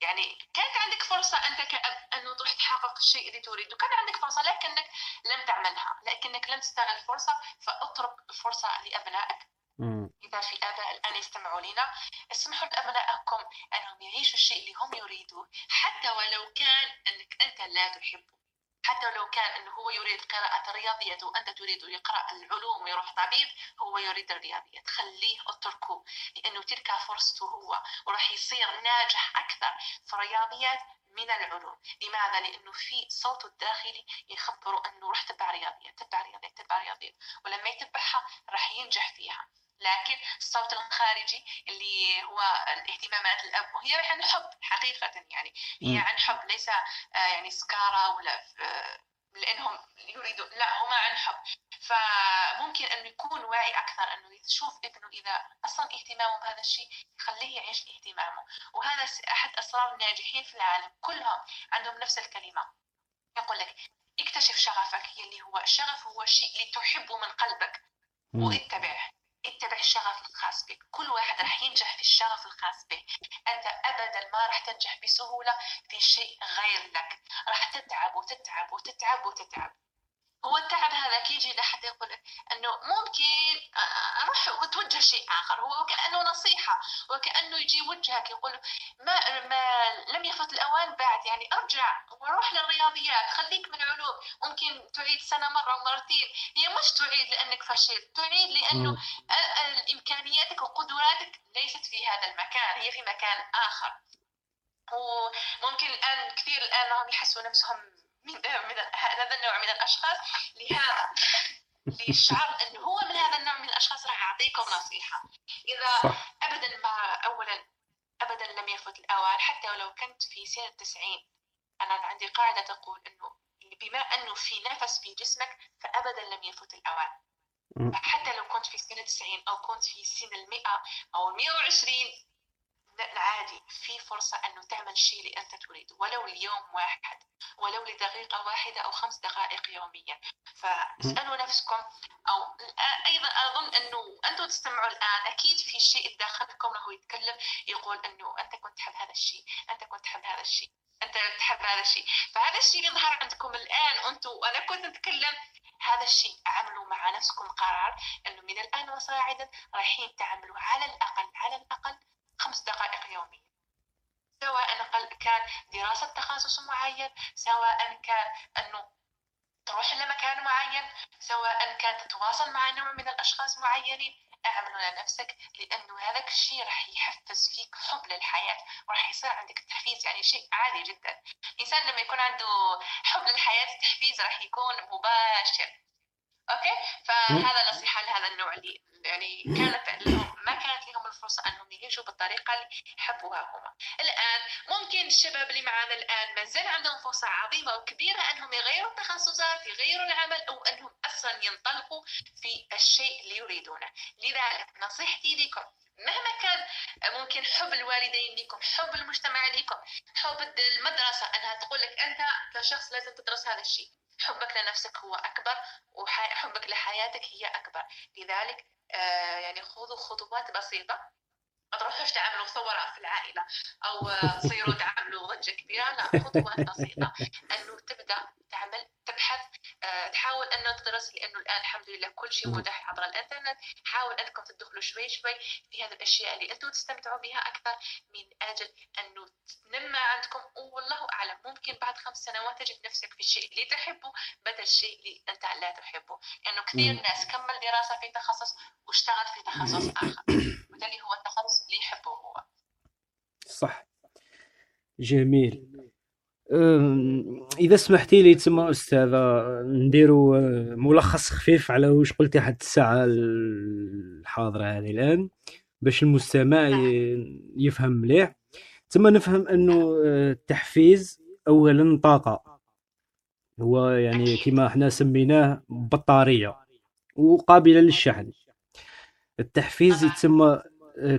يعني كانت عندك فرصة أنت كأب أنه تروح تحقق الشيء اللي تريده. كان عندك فرصة لكنك لم تعملها لكنك لم تستغل الفرصة فأترك الفرصة لأبنائك. إذا في آباء الآن يستمعوا لنا اسمحوا لأبنائكم أنهم يعيشوا الشيء اللي هم يريدوه حتى ولو كان أنك أنت لا تحبه. حتى لو كان إنه هو يريد قراءة الرياضيات وانت تريد يقرأ العلوم ويروح طبيب هو يريد الرياضيات خليه اتركه لأنه تلك فرصته هو وراح يصير ناجح أكثر في الرياضيات من العلوم. لماذا؟ لأنه في صوته الداخلي يخبره أنه راح تبع رياضيات تبع رياضيات تبع رياضيات ولما يتبعها راح ينجح فيها. لكن الصوت الخارجي اللي هو الاهتمامات الأب وهي عن حب حقيقة يعني. هي عن حب ليس آه، يعني سكارة ولا آه، لأنهم يريدوا لا هما عن حب. فممكن انه يكون واعي أكثر أنه يشوف ابنه إذا أصلا اهتمامه بهذا الشيء يخليه يعيش اهتمامه. وهذا أحد أسرار الناجحين في العالم. كلهم عندهم نفس الكلمة. يقول لك اكتشف شغفك يلي هو الشغف هو الشيء اللي تحبه من قلبك. واتبعه. اتبع الشغف الخاص بك. كل واحد راح ينجح في الشغف الخاص به. أنت أبدا ما راح تنجح بسهولة في شيء غير لك. راح تتعب وتتعب وتتعب وتتعب. هو التعب هذا كيجي لحد يقول لك إنه ممكن أروح وتوجه شيء آخر. هو كأنه نصيحة وكأنه يجي يوجهك يقول ما ما لم يفت الأوان بعد يعني أرجع وروح للرياضيات. خليك من علوم. ممكن تعيد سنة مرة ومرتين. هي مش تعيد لأنك فشلت تعيد لأنه إمكانياتك وقدراتك ليست في هذا المكان هي في مكان آخر. وممكن الآن كثير الآن راهم يحسوا نفسهم من من هذا النوع من الأشخاص. لهذا للشعر انه هو من هذا النوع من الأشخاص راح أعطيكم نصيحة. إذا صح. ابدا ما اولا ابدا لم يفت الأوان حتى ولو كنت في سن التسعين أنا عندي قاعدة تقول إنه بما أنه في نفس في جسمك فابدا لم يفت الأوان. حتى لو كنت في سن 90 أو كنت في سن المئة أو 120 لا عادي. في فرصة أنه تعمل شيء اللي أنت تريد ولو ليوم واحد ولو لدقيقة واحدة أو خمس دقائق يوميا. فاسألوا نفسكم أو أيضا أظن أنه أنتم تستمعوا الآن. أكيد في شيء داخلكم وهو يتكلم يقول أنه أنت كنت تحب هذا الشيء أنت كنت تحب هذا الشيء أنت تحب هذا الشيء. فهذا الشيء يظهر عندكم الآن. أنتم وأنا كنت أتكلم هذا الشيء اعملوا مع نفسكم قرار أنه من الآن وصاعدا رايحين تعملوا على الأقل على الأقل خمس دقائق يوميا. سواء كان دراسة تخصص معين سواء كان أنه تروح لمكان معين سواء كان تتواصل مع نوع من الأشخاص معينين. اعملوا لنفسك لأنه هذاك الشيء راح يحفز فيك حب للحياة وراح يصير عندك التحفيز يعني شيء عادي جدا. الإنسان لما يكون عنده حب للحياة التحفيز راح يكون مباشر. أوكي؟ فهذا نصيحة لهذا النوع اللي يعني كانت لهم ما كانت لهم الفرصة أنهم يعيشوا بالطريقة اللي يحبوها هم الآن ممكن الشباب اللي معنا الآن ما زال عندهم فرصة عظيمة وكبيرة أنهم يغيروا التخصصات يغيروا العمل أو أنهم أصلا ينطلقوا في الشيء اللي يريدونه. لذلك نصيحتي لكم مهما كان ممكن حب الوالدين لكم حب المجتمع لكم حب المدرسة أنها تقول لك أنت كشخص لازم تدرس هذا الشيء. حبك لنفسك هو أكبر وحبك لحياتك هي أكبر. لذلك يعني خذوا خطوات بسيطة. ما تروحوش تعملوا ثورة في العائلة أو آه، تصيروا تعملوا ضجة كبيرة؟ لا خطوات بسيطة. أنه تبدأ تعمل تبحث آه تحاول أنه تدرس لأنه الآن الحمد لله كل شيء متاح عبر الإنترنت. حاول أنكم تدخلوا شوي شوي في هذه الأشياء اللي أنتم تستمتعوا بها أكثر من أجل أنه تنمى عندكم. والله أعلم ممكن بعد خمس سنوات تجد نفسك في الشيء اللي تحبه بدل الشيء اللي أنت لا تحبه. لأنه كثير مم. ناس كمل دراسة في تخصص واشتغل في تخصص آخر. وده اللي هو التخصص اللي يحبه هو. صح. جميل. إذا سمحتي لي تما أستاذة نديرو أه، ملخص خفيف على واش قلتي حتى الساعة الحاضرة هذه الآن باش المستمع ي- يفهم مليح. تما نفهم أنه أه، التحفيز اولا طاقة. هو يعني كما إحنا سميناه بطارية وقابلة للشحن. التحفيز يتسمى آه،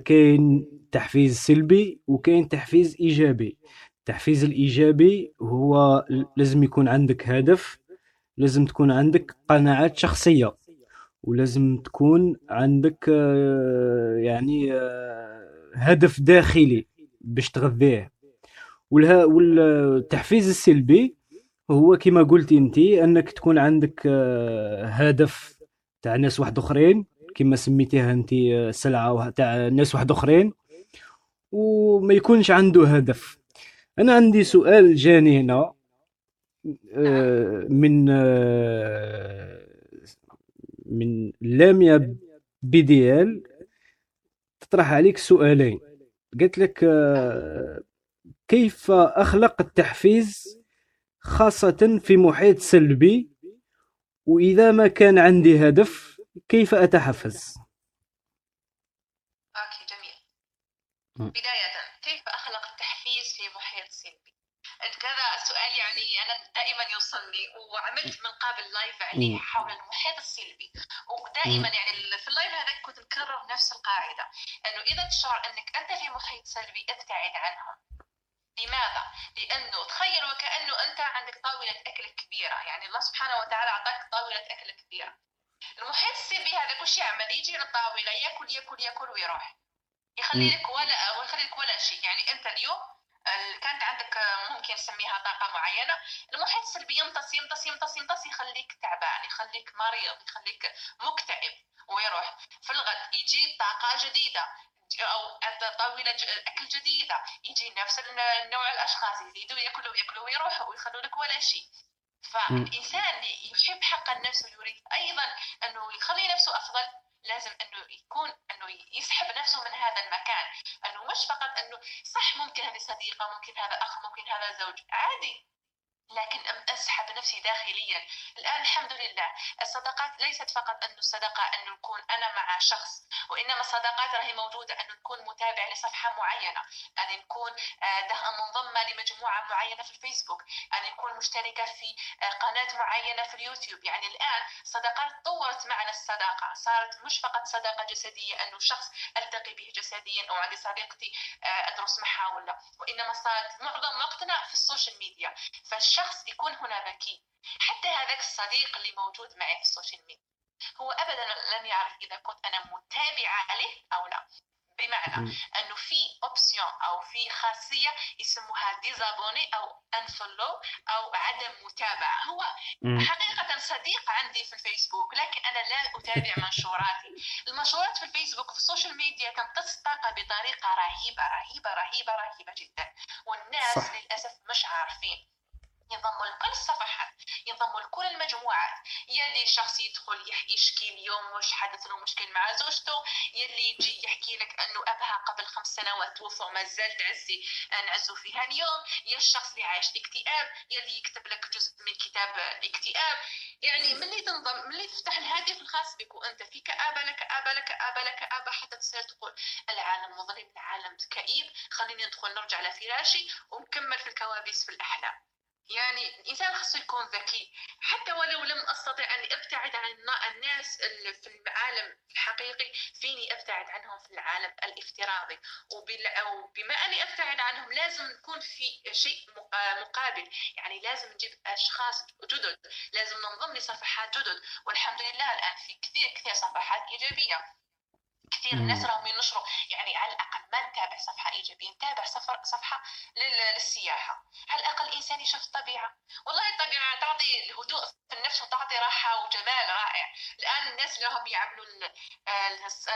كاين تحفيز سلبي وكاين تحفيز إيجابي. التحفيز الإيجابي هو لازم يكون عندك هدف لازم تكون عندك قناعات شخصية ولازم تكون عندك آه، يعني آه، هدف داخلي باش تغذيه. والتحفيز السلبي هو كما قلتي انت انك تكون عندك آه، هدف تاع ناس واحد أخرين كما سميتيها انت سلعة تاع ناس واحد اخرين. وما يكونش عنده هدف. أنا عندي سؤال جاني هنا آه، من آه، من لاميا بي دي ال تطرح عليك سؤالين. قالت لك آه، كيف أخلق التحفيز خاصة في محيط سلبي؟ وإذا ما كان عندي هدف كيف أتحفز okay جميل. بداية كيف أخلق التحفيز في محيط سلبي؟ أنت كذا سؤال يعني أنا دائما يوصلني وعملت من قبل live عليه مم. حول المحيط السلبي ودائما يعني في ال live هذا كنت نكرر نفس القاعدة أنه إذا تشعر أنك أنت في محيط سلبي ابتعد عنهم لماذا؟ لأنه تخيل وكأنه أنت عندك طاولة أكل كبيرة يعني الله سبحانه وتعالى أعطاك طاولة أكل كبيرة المحيط السلبي هذا وش يعمل يجي للطاولة يأكل يأكل يأكل ويروح. يخلي لك ولا ويخلي لك ولا شيء. يعني أنت اليوم ال- كانت عندك ممكن نسميها طاقة معينة المحيط السلبي يمتص يمتص يمتص يمتص يخليك تعبان يخليك مريض يخليك مكتئب ويروح. في الغد يجي طاقة جديدة أو طاولة ج- اكل جديدة. يجي نفس النوع الأشخاص يزيدوا يأكلوا يأكلوا ويروحوا ويخلوا لك ولا شيء. فالإنسان اللي يحب حقا نفسه ويريد أيضا أنه يخلي نفسه أفضل لازم أنه يكون أنه يسحب نفسه من هذا المكان. أنه مش فقط أنه صح ممكن هذه صديقة ممكن هذا أخ ممكن هذا زوج. عادي. لكن أم أسحب نفسي داخليا. الآن الحمد لله. الصداقات ليست فقط أن الصداقة أن نكون أنا مع شخص وإنما الصداقات راهي موجودة أن نكون متابع لصفحة معينة أن نكون آه، منضمة لمجموعة معينة في الفيسبوك أن نكون مشتركة في آه، قناة معينة في اليوتيوب. يعني الآن صداقات طورت معنا الصداقة. صارت مش فقط صداقة جسدية أنه شخص ألتقي به جسديا أو عندي صديقتي آه، أدرس معها ولا وإنما صارت معظم وقتنا في ال social media. فالشخص يكون هنا ذكي حتى هذاك الصديق اللي موجود معي في ال social media هو ابدا لن يعرف إذا كنت أنا متابعة عليه أو لا بمعنى. أنه في option أو في خاصية يسموها désabonner أو unfollow أو عدم متابعة هو مم. حقيقة صديق عندي في الفيسبوك لكن أنا لا أتابع منشوراتي المنشورات في الفيسبوك في ال social media تمتص طاقة بطريقة رهيبة رهيبة رهيبة رهيبة جدا والناس صح. للأسف مش عارفين ينضموا لكل الصفحات ينضموا لكل المجموعات. يلي شخص يدخل يشكي اليوم مش حدث له مشكل مع زوجته يلي يجي يحكي لك انه ابها قبل خمس سنوات توفى وما زال تعزي نعزو فيها اليوم. يا الشخص اللي عايش اكتئاب يلي يكتب لك جزء من كتاب الاكتئاب. يعني ملي تنضم ملي تفتح الهاتف الخاص بك وانت في كآبة لك كآبة لك كآبة لك كآبة حتى تصير تقول العالم مظلم العالم كئيب. خليني ندخل نرجع لفراشي ونكمل في الكوابيس في الأحلام. يعني الإنسان خصو يكون ذكي. حتى ولو لم أستطع أن أبتعد عن النا- الناس في العالم الحقيقي فيني أبتعد عنهم في العالم الافتراضي. وبما أني أبتعد عنهم لازم نكون في شيء مق- مقابل. يعني لازم نجيب أشخاص جدد. لازم ننضم لصفحات جدد. والحمد لله الآن في كثير كثير صفحات إيجابية. كثير مم. ناس راهم ينشروا يعني على الأقل ما نتابع صفحة إيجابية نتابع صفحة لل- للسياحة. على الأقل الانسان يشوف الطبيعة. والله الطبيعة تعطي الهدوء في النفس وتعطي راحة وجمال رائع. الآن الناس اللي هم يعملوا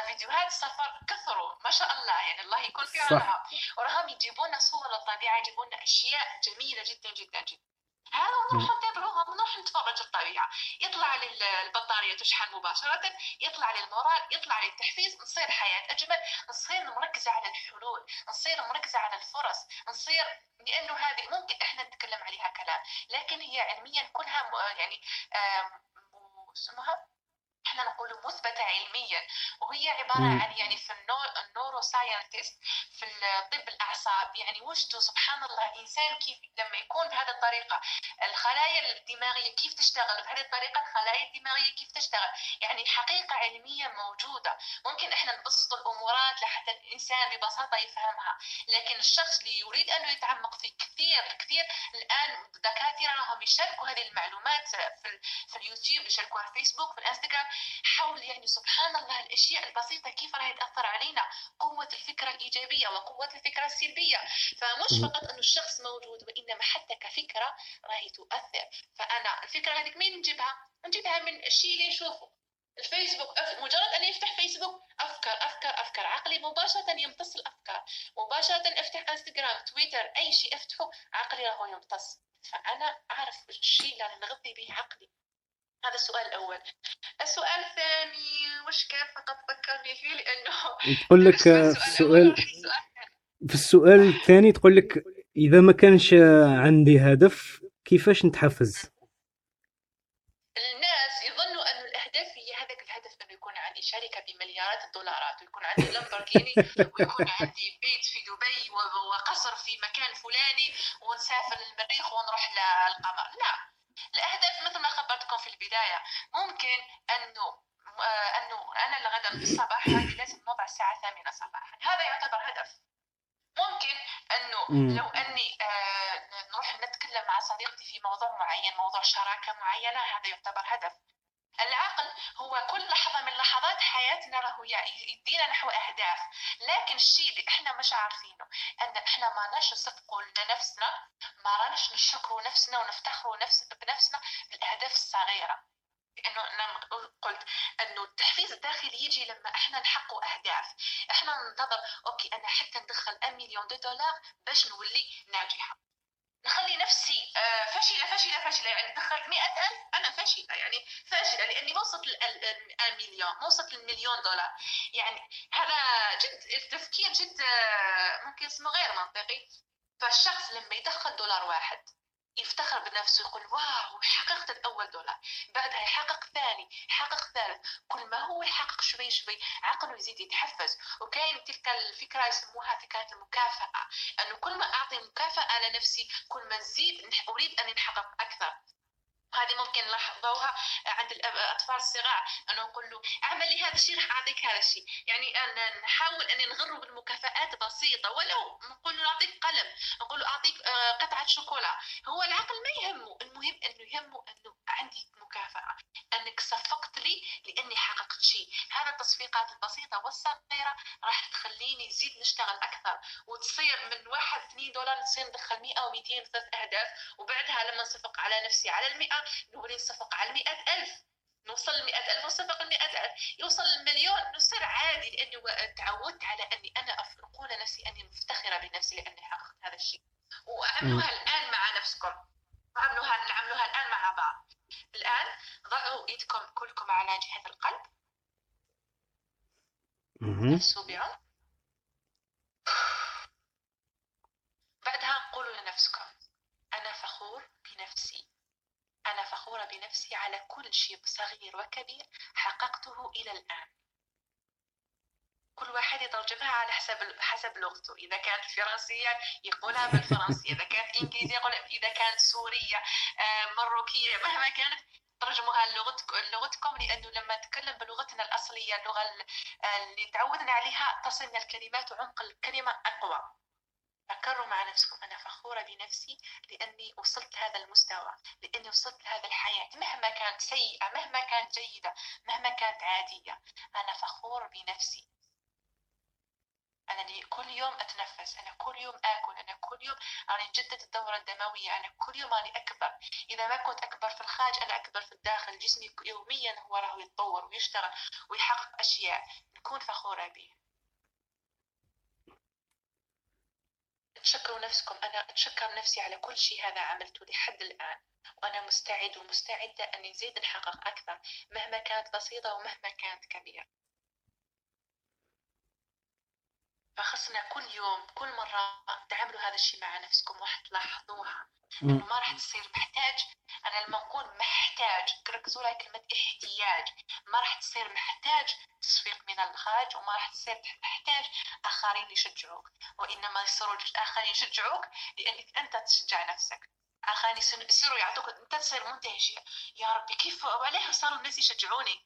الفيديوهات السفر كثروا ما شاء الله. يعني الله يكون في صح. عونها وراهم يجيبوا لنا صور للطبيعة يجيبوا لنا أشياء جميلة جدا جدا جدا. هذا نروح نتابعوهم نروح نتفرج الطبيعة يطلع لي ال- البطارية تشحن مباشرة يطلع لي المورال يطلع لي التحفيز نصير حياة أجمل نصير مركزة على الحلول نصير مركزة على الفرص نصير لأنه هذه ممكن إحنا نتكلم عليها كلام لكن هي علميا كلها يعني اسمها؟ إحنا نقول مثبتة علميا وهي عبارة مم. عن يعني في النور النورو ساينتست في طب الأعصاب يعني وجدوا سبحان الله الإنسان كيف لما يكون بهذه الطريقة الخلايا الدماغية كيف تشتغل بهذه الطريقة الخلايا الدماغية كيف تشتغل. يعني حقيقة علمية موجودة. ممكن إحنا نبسط الأمورات لحتى الإنسان ببساطة يفهمها. لكن الشخص اللي يريد أنه يتعمق في كثير كثير الآن دكاترة لهم يشاركوا هذه المعلومات في, في اليوتيوب يشاركوها في فيسبوك في الإنستغرام. حول يعني سبحان الله الأشياء البسيطة كيف راح تاثر علينا؟ قوة الفكرة الإيجابية وقوة الفكرة السلبية. فمش. فقط انه الشخص موجود وإنما حتى كفكرة راهي تؤثر. فأنا الفكرة هذيك مين نجيبها؟ نجيبها من الشيء اللي نشوفه. الفيسبوك مجرد اني افتح فيسبوك أفكار أفكار أفكار. عقلي مباشرة يمتص الأفكار. مباشرة أفتح إنستغرام تويتر أي شيء أفتحه عقلي راهو يمتص. فأنا أعرف الشيء اللي نغذي به عقلي. هذا السؤال الأول. السؤال الثاني وش كان فقط فكرني فيه؟ لأنه تقول لك في السؤال في السؤال الثاني تقول لك إذا ما كانش عندي هدف كيفاش نتحفز؟ الناس يظنوا أن الأهداف هي هذاك الهدف أنه يكون عندي شركة بمليارات الدولارات ويكون عندي لامبورغيني ويكون عندي بيت في دبي وقصر في مكان فلاني ونسافر للمريخ ونروح للقمر. لا. الأهداف مثل ما خبرتكم في البداية ممكن أنه آه، أنه أنا الغدا في الصباح هذه لازم نوضع الساعة الثامنة صباحا. هذا يعتبر هدف. ممكن أنه. لو أني آه نروح نتكلم مع صديقتي في موضوع معين موضوع شراكة معينة هذا يعتبر هدف. العقل هو كل لحظة من لحظات حياتنا راهو يدينا نحو أهداف. لكن الشيء اللي إحنا مش عارفينه أن إحنا ما راناش نصدقوا لنفسنا ما راناش نشكروا نفسنا ونفتخروا نفس بنفسنا بالأهداف الصغيرة. لأنه أنا قلت إنه التحفيز الداخلي يجي لما إحنا نحقق أهداف. إحنا ننتظر okay أنا حتى ندخل 1 million de dollars باش نولي ناجحة. نخلي نفسي آه، فاشلة فاشلة فاشلة. يعني دخلت 100000 أنا فاشلة يعني فاشلة لأني ما وصلت المليون ما وصلت المليون دولار. يعني هذا جد التفكير جد آه، ممكن اسمه غير منطقي. فالشخص لما يدخل دولار واحد يفتخر بنفسه يقول واو حققت الأول دولار. بعدها يحقق ثاني يحقق ثالث. كل ما هو يحقق شوي شوي عقله يزيد يتحفز. وكاين تلك الفكرة يسموها فكرة المكافأة. أنه كل ما أعطي مكافأة لنفسي كل ما نزيد أريد أن نحقق أكثر. هذه ممكن نلاحظوها عند الأطفال الصغار. أنه نقول له اعمل لي هذا الشيء راح أعطيك هذا الشيء. يعني أن نحاول أن نغره بالمكافآت بسيطة ولو نقول له نعطيك قلم. نقول له أعطيك آه، قطعة شوكولا هو العقل ما يهمه المهم أنه يهمه أنه عندي مكافأة. أنك صفقت لي لأني حققت شيء. هذا التصفيقات البسيطة والصغيرة راح تخليني نزيد نشتغل أكثر وتصير من واحد اثنين دولار نصير ندخل 100 أو 200 ثلاث أهداف وبعدها لما نصفق على نفسي على المئة نولي نصفق على المئة ألف. نوصل لمئة ألف نصفق المئة ألف. يوصل المليون نصير عادي لأني تعودت على أني أنا أف- أقول لنفسي أني مفتخرة بنفسي لأني حققت هذا الشيء. وعملوها الآن مع نفسكم. عملوها نعملوها الآن مع بعض. الآن ضعوا إيدكم كلكم على جهة القلب. نفسوا بعمق بعدها قولوا لنفسكم. أنا فخور بنفسي. أنا فخورة بنفسي على كل شيء صغير وكبير حققته إلى الآن. كل واحد يترجمها على حسب حسب لغته. إذا كانت فرنسية يقولها بالفرنسية إذا كانت إنجليزية يقول إذا كانت سورية آه، مروكية مهما كانت ترجموها لغتك لغتكم لأنه لما نتكلم بلغتنا الأصلية اللغة ال- اللي تعودنا عليها تصلنا الكلمات وعمق الكلمة أقوى. فكروا مع نفسكم أنا فخورة بنفسي لأني وصلت لهذا المستوى لأني وصلت لهذا الحياة مهما كانت سيئة مهما كانت جيدة مهما كانت عادية أنا فخور بنفسي. أنا كل يوم أتنفس أنا كل يوم آكل أنا كل يوم راني نجدد الدورة الدموية أنا كل يوم راني أكبر. إذا ما كنت أكبر في الخارج أنا أكبر في الداخل. جسمي يوميا هو راهو يتطور ويشتغل ويحقق أشياء نكون فخورة به تشكروا نفسكم. أنا أتشكر نفسي على كل شيء هذا عملته لحد الآن. وأنا مستعد ومستعدة أن نزيد نحقق أكثر مهما كانت بسيطة ومهما كانت كبيرة. فخصنا كل يوم كل مرة تعملوا هذا الشيء مع نفسكم راح تلاحظوها. ما راح تصير محتاج. أنا لما نقول محتاج ركزوا على كلمة احتياج. ما راح تصير محتاج تصفيق من الخارج وما راح تصير محتاج آخرين يشجعوك. وإنما يصيروا اخرين يشجعوك لأنك أنت تشجع نفسك. آخرين يصيروا- يعطوك أنت تصير منتهش يا ربي كيف؟ وعليه صاروا الناس يشجعوني.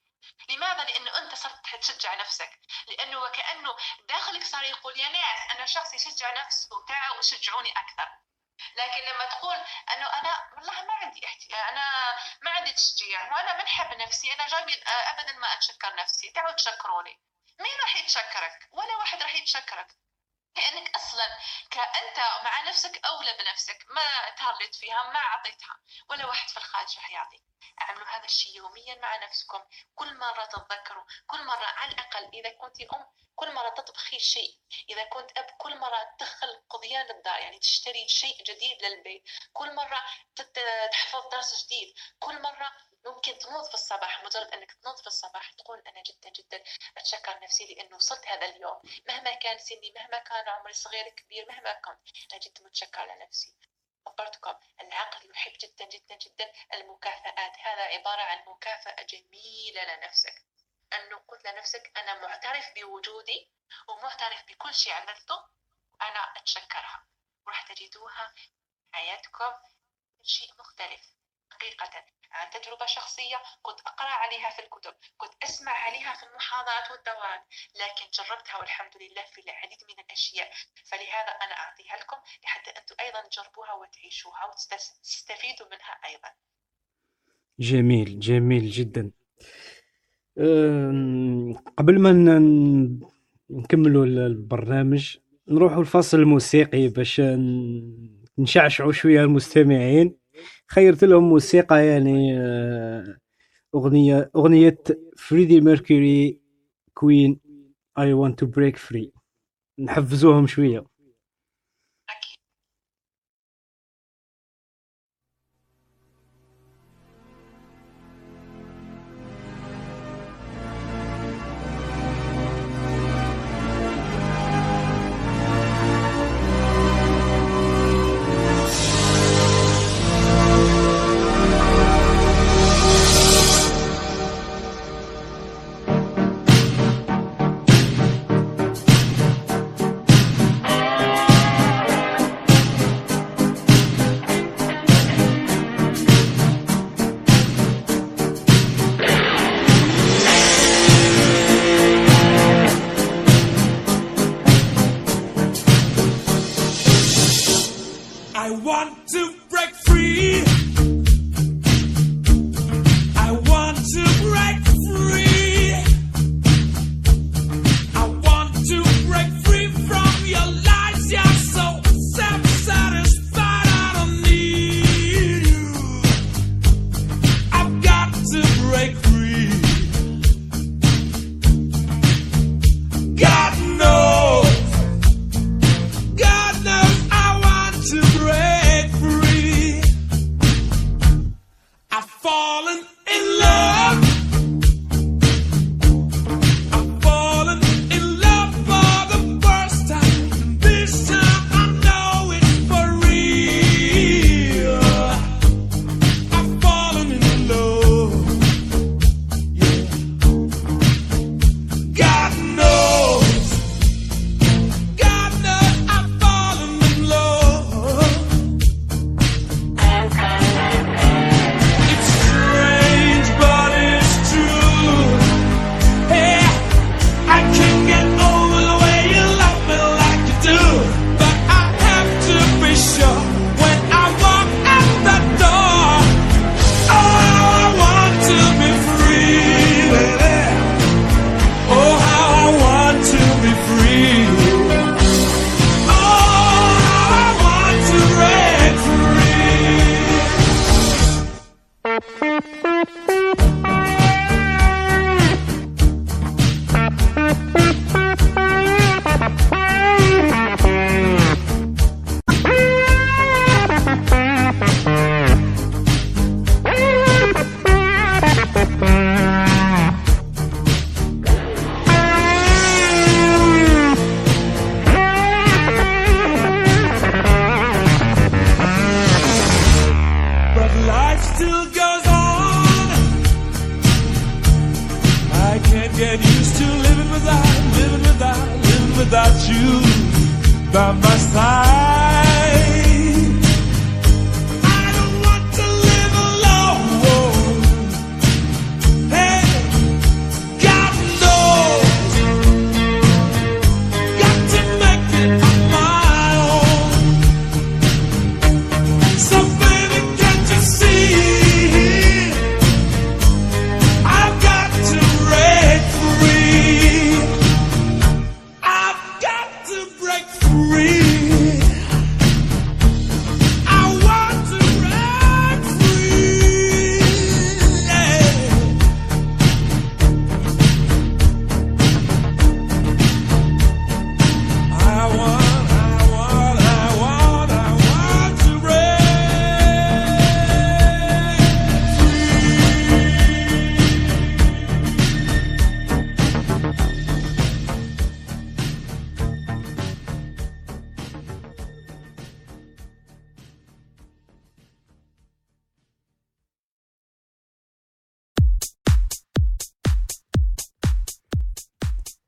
لماذا؟ لأنه أنت صرت تشجع نفسك. لأنه وكأنه داخلك صار يقول يا ناس أنا شخص يشجع نفسه تعالوا شجعوني أكثر. لكن لما تقول إنه أنا والله ما عندي احتياج أنا ما عندي تشجيع وأنا بنحب نفسي أنا جاي ابدا ما أتشكر نفسي تعالوا تشكروني. مين راح يتشكرك؟ ولا واحد راح يتشكرك. لأنك أصلا كأنت مع نفسك اولى بنفسك ما تهرلت فيها ما أعطيتها ولا واحد في الخارج راح يعطيك. اعملوا هذا الشيء يوميا مع نفسكم. كل مرة تتذكروا كل مرة على الأقل إذا كنت أم كل مرة تطبخي شيء. إذا كنت أب كل مرة تدخل قضيان الدار يعني تشتري شيء جديد للبيت. كل مرة تحفظ درس جديد. كل مرة ممكن تنوض في الصباح مجرد إنك تنوض في الصباح تقول أنا جدا جدا أتشكر نفسي لأنه وصلت هذا اليوم. مهما كان سني مهما كان عمري صغير كبير مهما كنت أنا جدا متشكرة لنفسي. خبرتكم العقل يحب جدا جدا جدا المكافآت. هذا عبارة عن مكافأة جميلة لنفسك. أنه قلت لنفسك أنا معترف بوجودي ومعترف بكل شيء عملته أنا أتشكرها. وراح تجدوها حياتكم شيء مختلف. حقيقة عن تجربة شخصية كنت أقرأ عليها في الكتب كنت أسمع عليها في المحاضرات والدورات لكن جربتها والحمد لله في العديد من الأشياء. فلهذا أنا أعطيها لكم لحتى أنتم أيضا تجربوها وتعيشوها وتستفيدوا منها أيضا. جميل جميل جدا. قبل ما نكملوا البرنامج نروحوا الفصل الموسيقي باش نشعشعوا شوية المستمعين. خيرت لهم موسيقى يعني آه، أغنية أغنية فريدي ميركوري كوين I want to break free نحفزوهم شوية.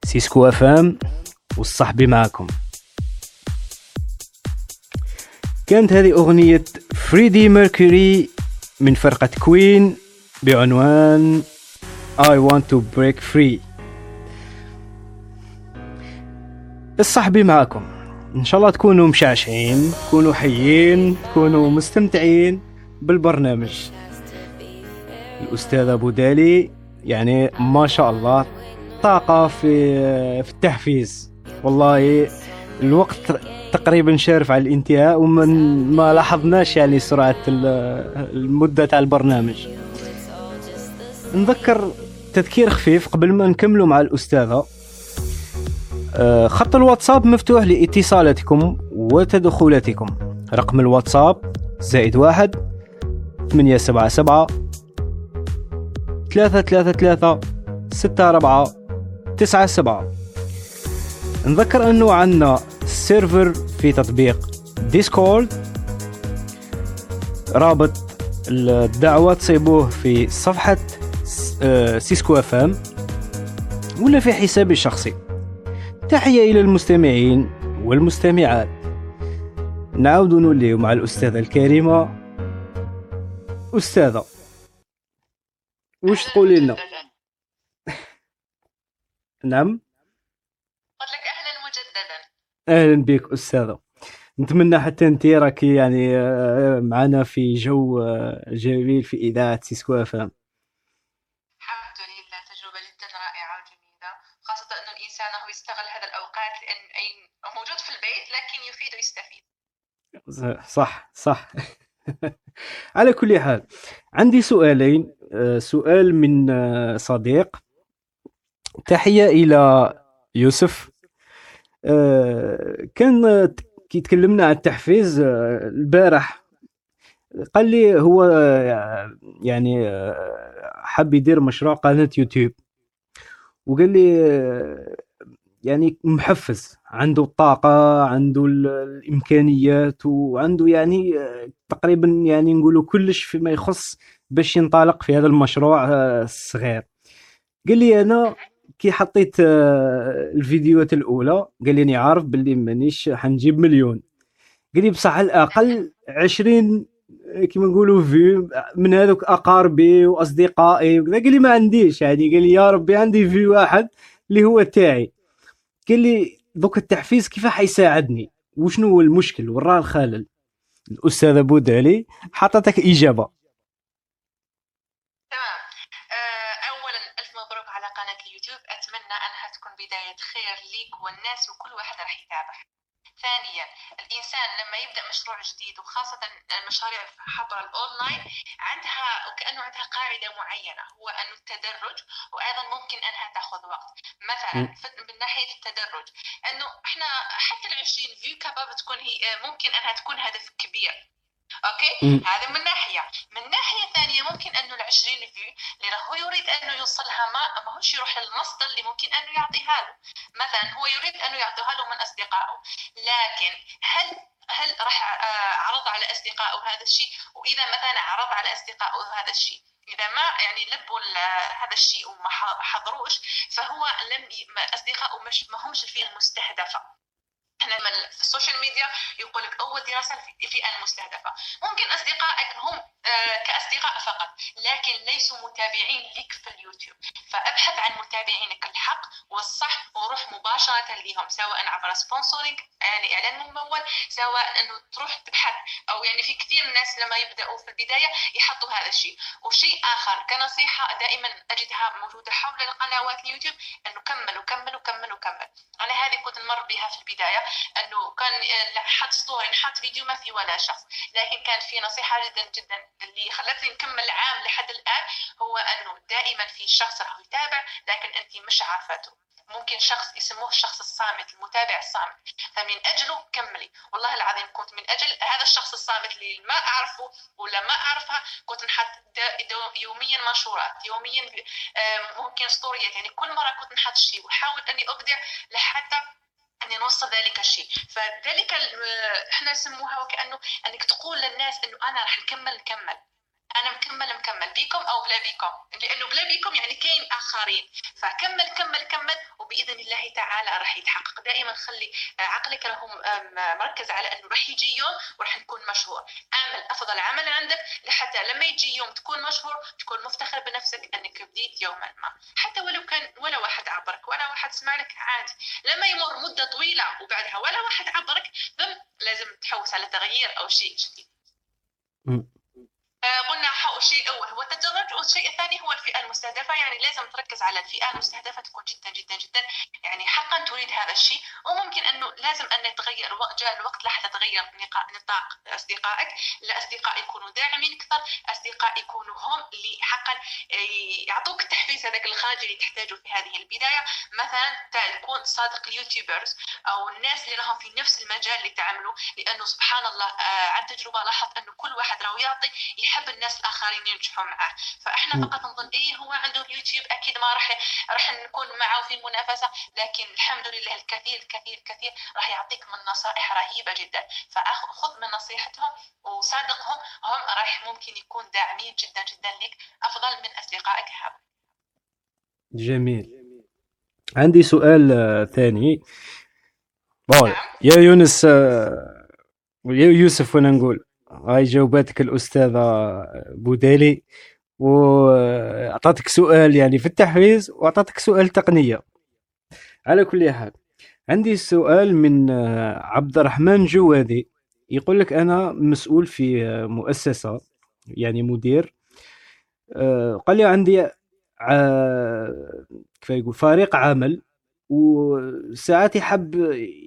سيسكو FM والصحبي معكم. كانت هذه أغنية فريدي ميركوري من فرقة كوين بعنوان I want to break free. الصحبي معكم. إن شاء الله تكونوا مشعشعين تكونوا حيين تكونوا مستمتعين بالبرنامج. الأستاذ أبو دالي يعني ما شاء الله طاقة في في التحفيز. والله الوقت تقريبا شارف على الانتهاء ومن ما لاحظناش يعني سرعة ال- المدة تاع البرنامج. نذكر تذكير خفيف قبل ما نكملوا مع الأستاذة. آه، خط الواتساب مفتوح لاتصالاتكم وتدخلاتكم. رقم الواتساب زائد واحد ثمانية سبعة سبعة ثلاثة ثلاثة ثلاثة ستة أربعة تسعة سبعة. نذكر أنه عندنا server في تطبيق ديسكورد. رابط الدعوة تصيبوه في صفحة آه، سيسكو إف إم ولا في حسابي الشخصي. تحية إلى المستمعين والمستمعات. نعود نولي مع الأستاذة الكريمة. أستاذة وش تقولي لنا؟ نعم؟ قلت لك أهلا مجددا أهلا بك أستاذة. نتمنى حتى أنت راكي يعني آه، معنا في جو آه، جميل في إذاعة سيسكو إف إم. الحمد لله تجربة جدا رائعة وجميلة خاصة أن الإنسان هو يستغل هذا الأوقات لأن أي موجود في البيت لكن يفيد ويستفيد. صح صح. على كل حال عندي سؤالين آه، سؤال من صديق. تحية إلى يوسف. آه، كان كي تكلمنا عن التحفيز آه، البارح قال لي هو آه، يعني حب يدير مشروع قناة يوتيوب. وقال لي يعني محفز عنده الطاقة عنده ال- الإمكانيات وعنده يعني تقريبا يعني نقولوا كلش فيما يخص باش ينطلق في هذا المشروع الصغير. قال لي أنا كي حطيت آه، الفيديوهات الأولى قال لي أني عارف باللي مانيش حنجيب مليون. قال لي بصح على عشرين آه، كيما نقولوا في من هذوك أقاربي وأصدقائي. وكذا قال لي ما عنديش يعني. قال لي يا ربي عندي في واحد اللي هو تاعي. قال لي دوك التحفيز كيف حيساعدني؟ وشنو هو المشكل؟ وراه الخلل. الأستاذ أبو دالي حطتك إجابة تمام آه، أولا ألف مبروك على قناة اليوتيوب أتمنى أنها تكون بداية خير ليك والناس وكل واحد راح يتابع ثانيا الإنسان لما يبدأ مشروع جديد وخاصة المشاريع عبر الأونلاين عندها وكأنه عندها قاعدة معينة هو أنه التدرج وأيضا ممكن أنها تأخذ وقت. مثلا من ناحية التدرج أنه إحنا حتى العشرين view كبداية تكون هي ممكن أنها تكون هدف كبير. أوكي؟ م. هذا من ناحية. من ناحية ثانية ممكن أنه ال 20 view لأنه هو يريد أنه يوصلها ما ما هوش يروح للمصدر اللي ممكن أنه يعطيها له. مثلا هو يريد أنه يعطيها له من أصدقائه. لكن هل هل راح عرض على أصدقائه هذا الشيء؟ وإذا مثلا عرض على أصدقائه هذا الشيء. إذا ما يعني لبوا هذا الشيء وما حضروش فهو لم أصدقائه مش ما همش الفئه المستهدفه إحنا في ال social media يقول لك أول دراسة في الفئه المستهدفة. ممكن أصدقائك هم كأصدقاء فقط لكن ليسوا متابعين لك في اليوتيوب. فأبحث عن متابعينك الحق والصح وروح مباشرة لهم سواء عبر sponsoring يعني اعلان ممول سواء إنه تروح تبحث أو يعني في كثير من الناس لما يبدأوا في البداية يحطوا هذا الشيء. وشيء آخر كنصيحة دائما أجدها موجودة حول القنوات اليوتيوب إنه كمل وكمل وكمل وكمل أنا هذه كنت نمر بها في البداية إنه كان آه، حط story نحط فيديو ما في ولا شخص لكن كان في نصيحة جدا جدا اللي خلتني نكمل عام لحد الآن هو أنه دائما في شخص راح يتابع لكن أنت مش عارفته. ممكن شخص يسموه الشخص الصامت المتابع الصامت. فمن أجله كملي. والله العظيم كنت من أجل هذا الشخص الصامت اللي ما أعرفه ولا ما أعرفها كنت نحط يوميا منشورات يوميا ممكن ستوريات يعني كل مرة كنت نحط شيء واحاول أني أبدع لحتى أني نوصل ذلك الشيء. فذلك إحنا نسموها وكأنه أنك تقول للناس إنه أنا راح نكمل نكمل. أنا مكمل مكمل. بيكم أو بلا بيكم؟ لأنه بلا بيكم يعني كاين آخرين. فكمل كمل كمل. وبإذن الله تعالى راح يتحقق. دائما خلي عقلك راهو مركز على أنه راح يجي يوم وراح نكون مشهور. أعمل أفضل عمل عندك لحتى لما يجي يوم تكون مشهور تكون مفتخر بنفسك أنك بديت يوما ما. حتى ولو كان ولا واحد عبرك ولا واحد سمع لك عادي. لما يمر مدة طويلة وبعدها ولا واحد عبرك لازم تحوس على تغيير أو شيء جديد. قلنا شيء أول هو التدرج والشيء الثاني هو الفئة المستهدفة يعني لازم تركز على الفئة المستهدفة تكون جدا جدا جدا. يعني حقا تريد هذا الشيء وممكن أنه لازم أن يتغير جاء الوقت لحتى تغير نطاق أصدقائك. الأصدقاء يكونوا داعمين أكثر اصدقاء يكونوا هم اللي حقا آه، يعطوك التحفيز هذاك الخارجي اللي تحتاجه في هذه البداية. مثلا تكون صادق اليوتيوبرز أو الناس اللي لهم في نفس المجال اللي تعملوا لأنه سبحان الله آه، عن تجربة لاحظت أنه كل واحد راهو يعطي يحب الناس الآخرين ينجحوا معه. فإحنا فقط نظن إيه هو عنده اليوتيوب أكيد ما راح راح نكون معه في منافسه لكن الحمد لله الكثير الكثير الكثير راح يعطيك من نصائح رهيبة جدا. فخذ من نصيحتهم وصادقهم هم راح ممكن يكون داعمين جدا جدا لك. أفضل من أصدقائك هؤلاء جميل. عندي سؤال آه، ثاني. نعم. يا يونس آه، يا يوسف وأنا نقول؟ هاي جاوباتك الأستاذة بودالي وأعطتك سؤال يعني في التحفيز وأعطتك سؤال تقنية. على كل حال عندي سؤال من عبد الرحمن جوادي. يقول لك أنا مسؤول في مؤسسة يعني مدير. قال لي عندي كيف يقول فريق عمل. وساعات يحب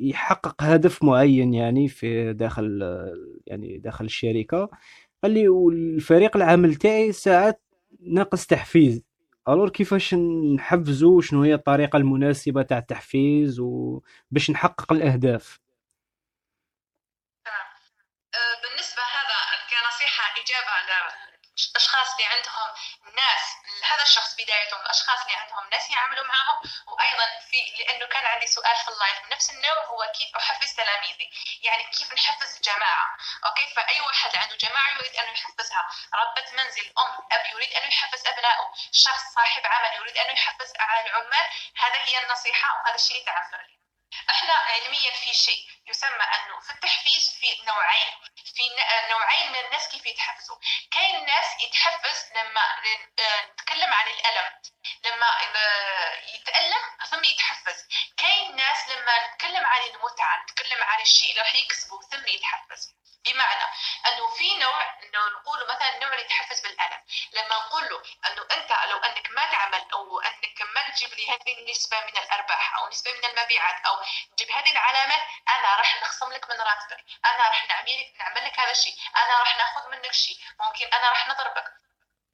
يحقق هدف معين يعني في داخل يعني داخل الشركة. قال لي والفريق العمل تاعي ساعات ناقص تحفيز. ألور كيفاش نحفزو؟ شنو هي الطريقة المناسبة تاع التحفيز وباش نحقق الأهداف؟ أه، بالنسبة هذا كنصيحة إجابة للاشخاص اللي عندهم ناس هذا الشخص بدايتهم الأشخاص اللي عندهم ناس يعملوا معهم وأيضا في لأنه كان عندي سؤال في ال live من نفس النوع هو كيف أحفز تلاميذي؟ يعني كيف نحفز الجماعة؟ أوكي فأي واحد عنده جماعة يريد أن يحفزها. ربة منزل أم أب يريد أن يحفز أبنائه. شخص صاحب عمل يريد أن يحفز العمال. هذا هي النصيحة وهذا الشيء اللي عليه إحنا علميا في شيء يسمى أنه في التحفيز في نوعين في نوعين من الناس كيف يتحفزوا. كاين ناس يتحفز لما نتكلم عن الألم لما يتألم ثم يتحفز. كاين ناس لما نتكلم عن المتعة نتكلم عن الشيء اللي راح يكسبه ثم يتحفز. بمعنى أنه في نوع إنه نقول مثلا نوع اللي يتحفز بالألم. لما نقول له إنه أنت لو أنك ما تعمل أو أنك ما تجيب لي هذه النسبة من الأرباح أو نسبة من المبيعات أو تجيب هذه العلامات أنا راح نخصم لك من راتبك أنا راح نعمل لك نعمل لك هذا الشيء. أنا راح نأخذ منك شيء. ممكن أنا راح نضربك.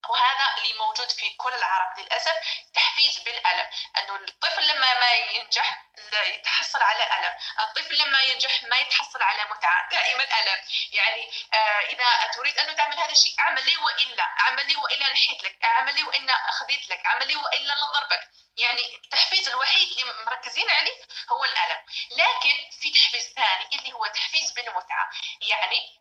وهذا اللي موجود في كل العرب للأسف تحفيز بالألم. أنه الطفل لما ما ينجح يتحصل على ألم. الطفل لما ينجح ما يتحصل على متعة دائما ألم. يعني آه إذا تريد أن تعمل هذا الشيء اعمل لي وإلا. اعمل لي وإلا نحيت لك. اعمل لي وإلا اخذت لك. اعمل لي وإلا نضربك يعني التحفيز الوحيد اللي مركزين عليه هو الألم. لكن في تحفيز ثاني اللي هو تحفيز بالمتعة. يعني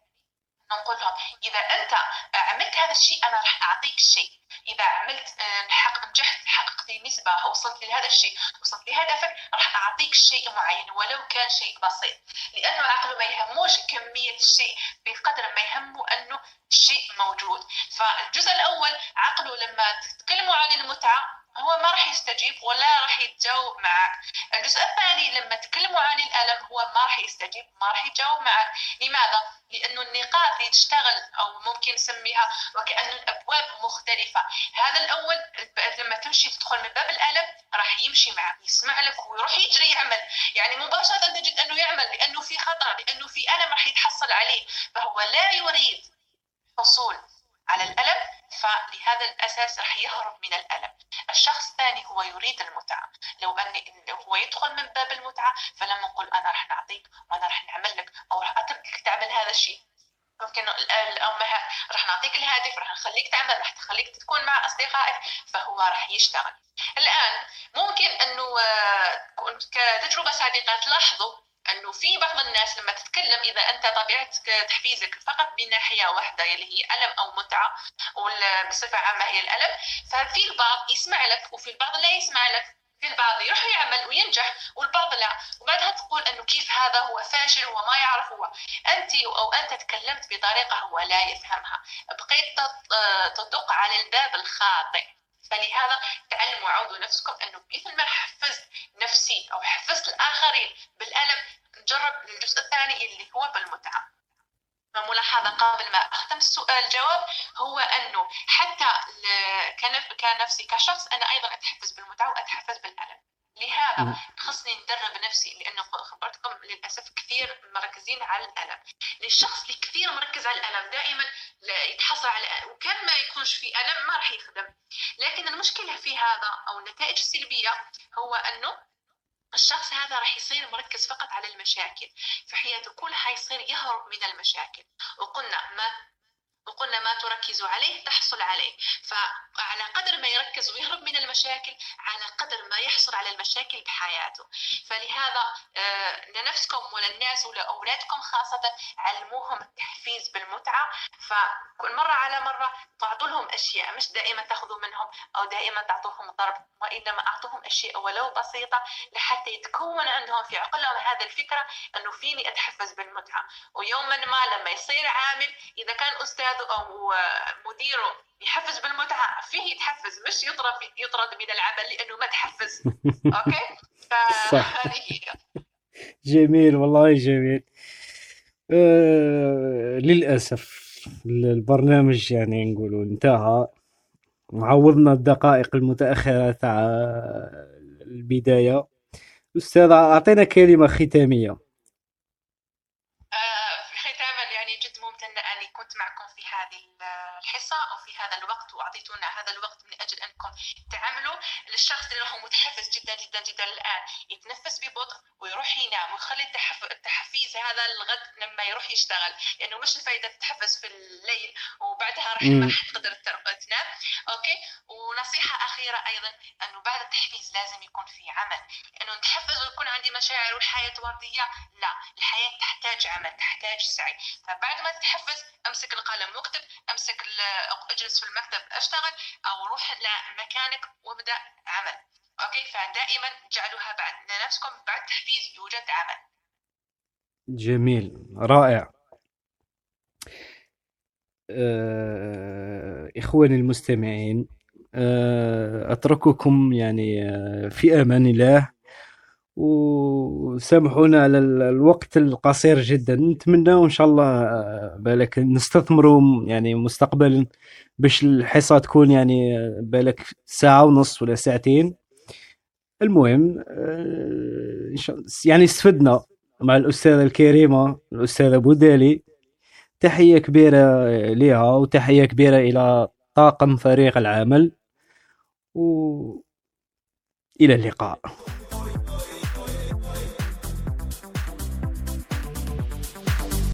نقول لهم إذا أنت عملت هذا الشيء أنا راح أعطيك شيء إذا عملت حق نجحت حققت نسبة وصلت لهذا الشيء وصلت لهدفك راح أعطيك شيء معين ولو كان شيء بسيط. لأنه العقل ما يهموش كمية الشيء بقدر ما يهمه أنه الشيء موجود. فالجزء الأول عقله لما تتكلموا عن المتعة هو ما راح يستجيب ولا راح يتجاوب معك الجزء الثاني لما تكلموا عن الألم هو ما راح يستجيب ما راح يتجاوب معك لماذا؟ لأنه النقاط اللي تشتغل أو ممكن نسميها وكأنه الأبواب مختلفة. هذا الأول لما تمشي تدخل من باب الألم راح يمشي معك يسمع لك ويروح يجري يعمل. يعني مباشرة تجد أنه يعمل لأنه في خطر لأنه في ألم راح يتحصل عليه. فهو لا يريد حصول على الألم فلهذا الأساس راح يهرب من الثاني هو يريد المتعة. لو أن هو يدخل من باب المتعة فلما نقول أنا راح نعطيك وأنا راح نعمل لك أو راح أتركك تعمل هذا الشيء. ممكن الأمهات راح نعطيك الهدف راح نخليك تعمل راح تخليك تكون مع أصدقائك فهو راح يشتغل. الآن ممكن أنه آه، كتجربة سابقة تلاحظوا طبيعة تحفيزك فقط بناحيه واحدة اللي هي ألم أو متعة بصفة عامة هي الألم. ففي البعض يسمع لك وفي البعض لا يسمع لك. في البعض يروح يعمل وينجح والبعض لا. وبعدها تقول إنه كيف هذا هو فاشل هو ما يعرف هو. أنت أو أنت تكلمت بطريقة هو لا يفهمها. بقيت تدق على الباب الخاطئ. فلهذا تعلموا عودوا نفسكم إنه مثل ما حفزت نفسي أو حفزت الآخرين بالالم نجرب الجزء الثاني اللي هو بالمتعه ملاحظة قبل ما أختم السؤال. الجواب هو أنه حتى كنفسي كشخص أنا أيضا أتحفز بالمتعة وأتحفز بالألم. لهذا خصني ندرب نفسي لأنه خبرتكم للأسف كثير مركزين على الألم. للشخص اللي كثير مركز على الألم دائما يتحصل على وكان ما يكونش في ألم ما راح يخدم. لكن المشكلة في هذا أو النتائج السلبية هو أنه الشخص هذا راح يصير مركز فقط على المشاكل. في حياته كلها يصير يهرب من المشاكل. تركز عليه تحصل عليه. فعلى قدر ما يركز ويهرب من المشاكل على قدر ما يحصل على المشاكل بحياته. فلهذا آه، لنفسكم وللناس ولأولادكم خاصة علموهم التحفيز بالمتعة. فكل مرة على مرة أو دائما تعطوهم ضرب وإنما أعطوهم أشياء ولو بسيطة لحتى يتكون عندهم في عقلهم هذه الفكرة أنه فيني أتحفز بالمتعة. ويوما ما لما يصير عامل إذا كان أستاذ أو مديره يحفز بالمتعة فيه يتحفز مش يطرد يطرد من العمل لأنه ما تحفز. فهذه هي. جميل والله جميل. آه للأسف البرنامج يعني نقولوا انتهى. عوضنا الدقائق المتأخرة تاع البداية. أستاذ أعطينا كلمة ختامية. هذا الغد لما يروح يشتغل. لأنه مش الفائده تتحفز في الليل وبعدها راح ما تقدر تنام أوكي؟ ونصيحة أخيرة أيضا أنه بعد التحفيز لازم يكون في عمل. لأنه نتحفز ويكون عندي مشاعر والحياة وردية؟ لا. الحياة تحتاج عمل تحتاج سعي. فبعد ما تتحفز أمسك القلم واكتب أمسك اجلس في المكتب أشتغل أو روح لمكانك وابدأ عمل. أوكي؟ فدائما جعلوها بعد لنفسكم بعد تحفيز يوجد عمل. جميل رائع. آه، إخواني المستمعين آه، أترككم يعني آه، في أمان الله وسامحونا على الوقت القصير جدا. نتمنى وان شاء الله بالك نستثمروا يعني مستقبلا باش الحصة تكون يعني بالك ساعة ونص ولا ساعتين. المهم يعني استفدنا. مع الأستاذة الكريمة الأستاذة بودالي تحية كبيرة لها وتحية كبيرة إلى طاقم فريق العمل. و إلى اللقاء.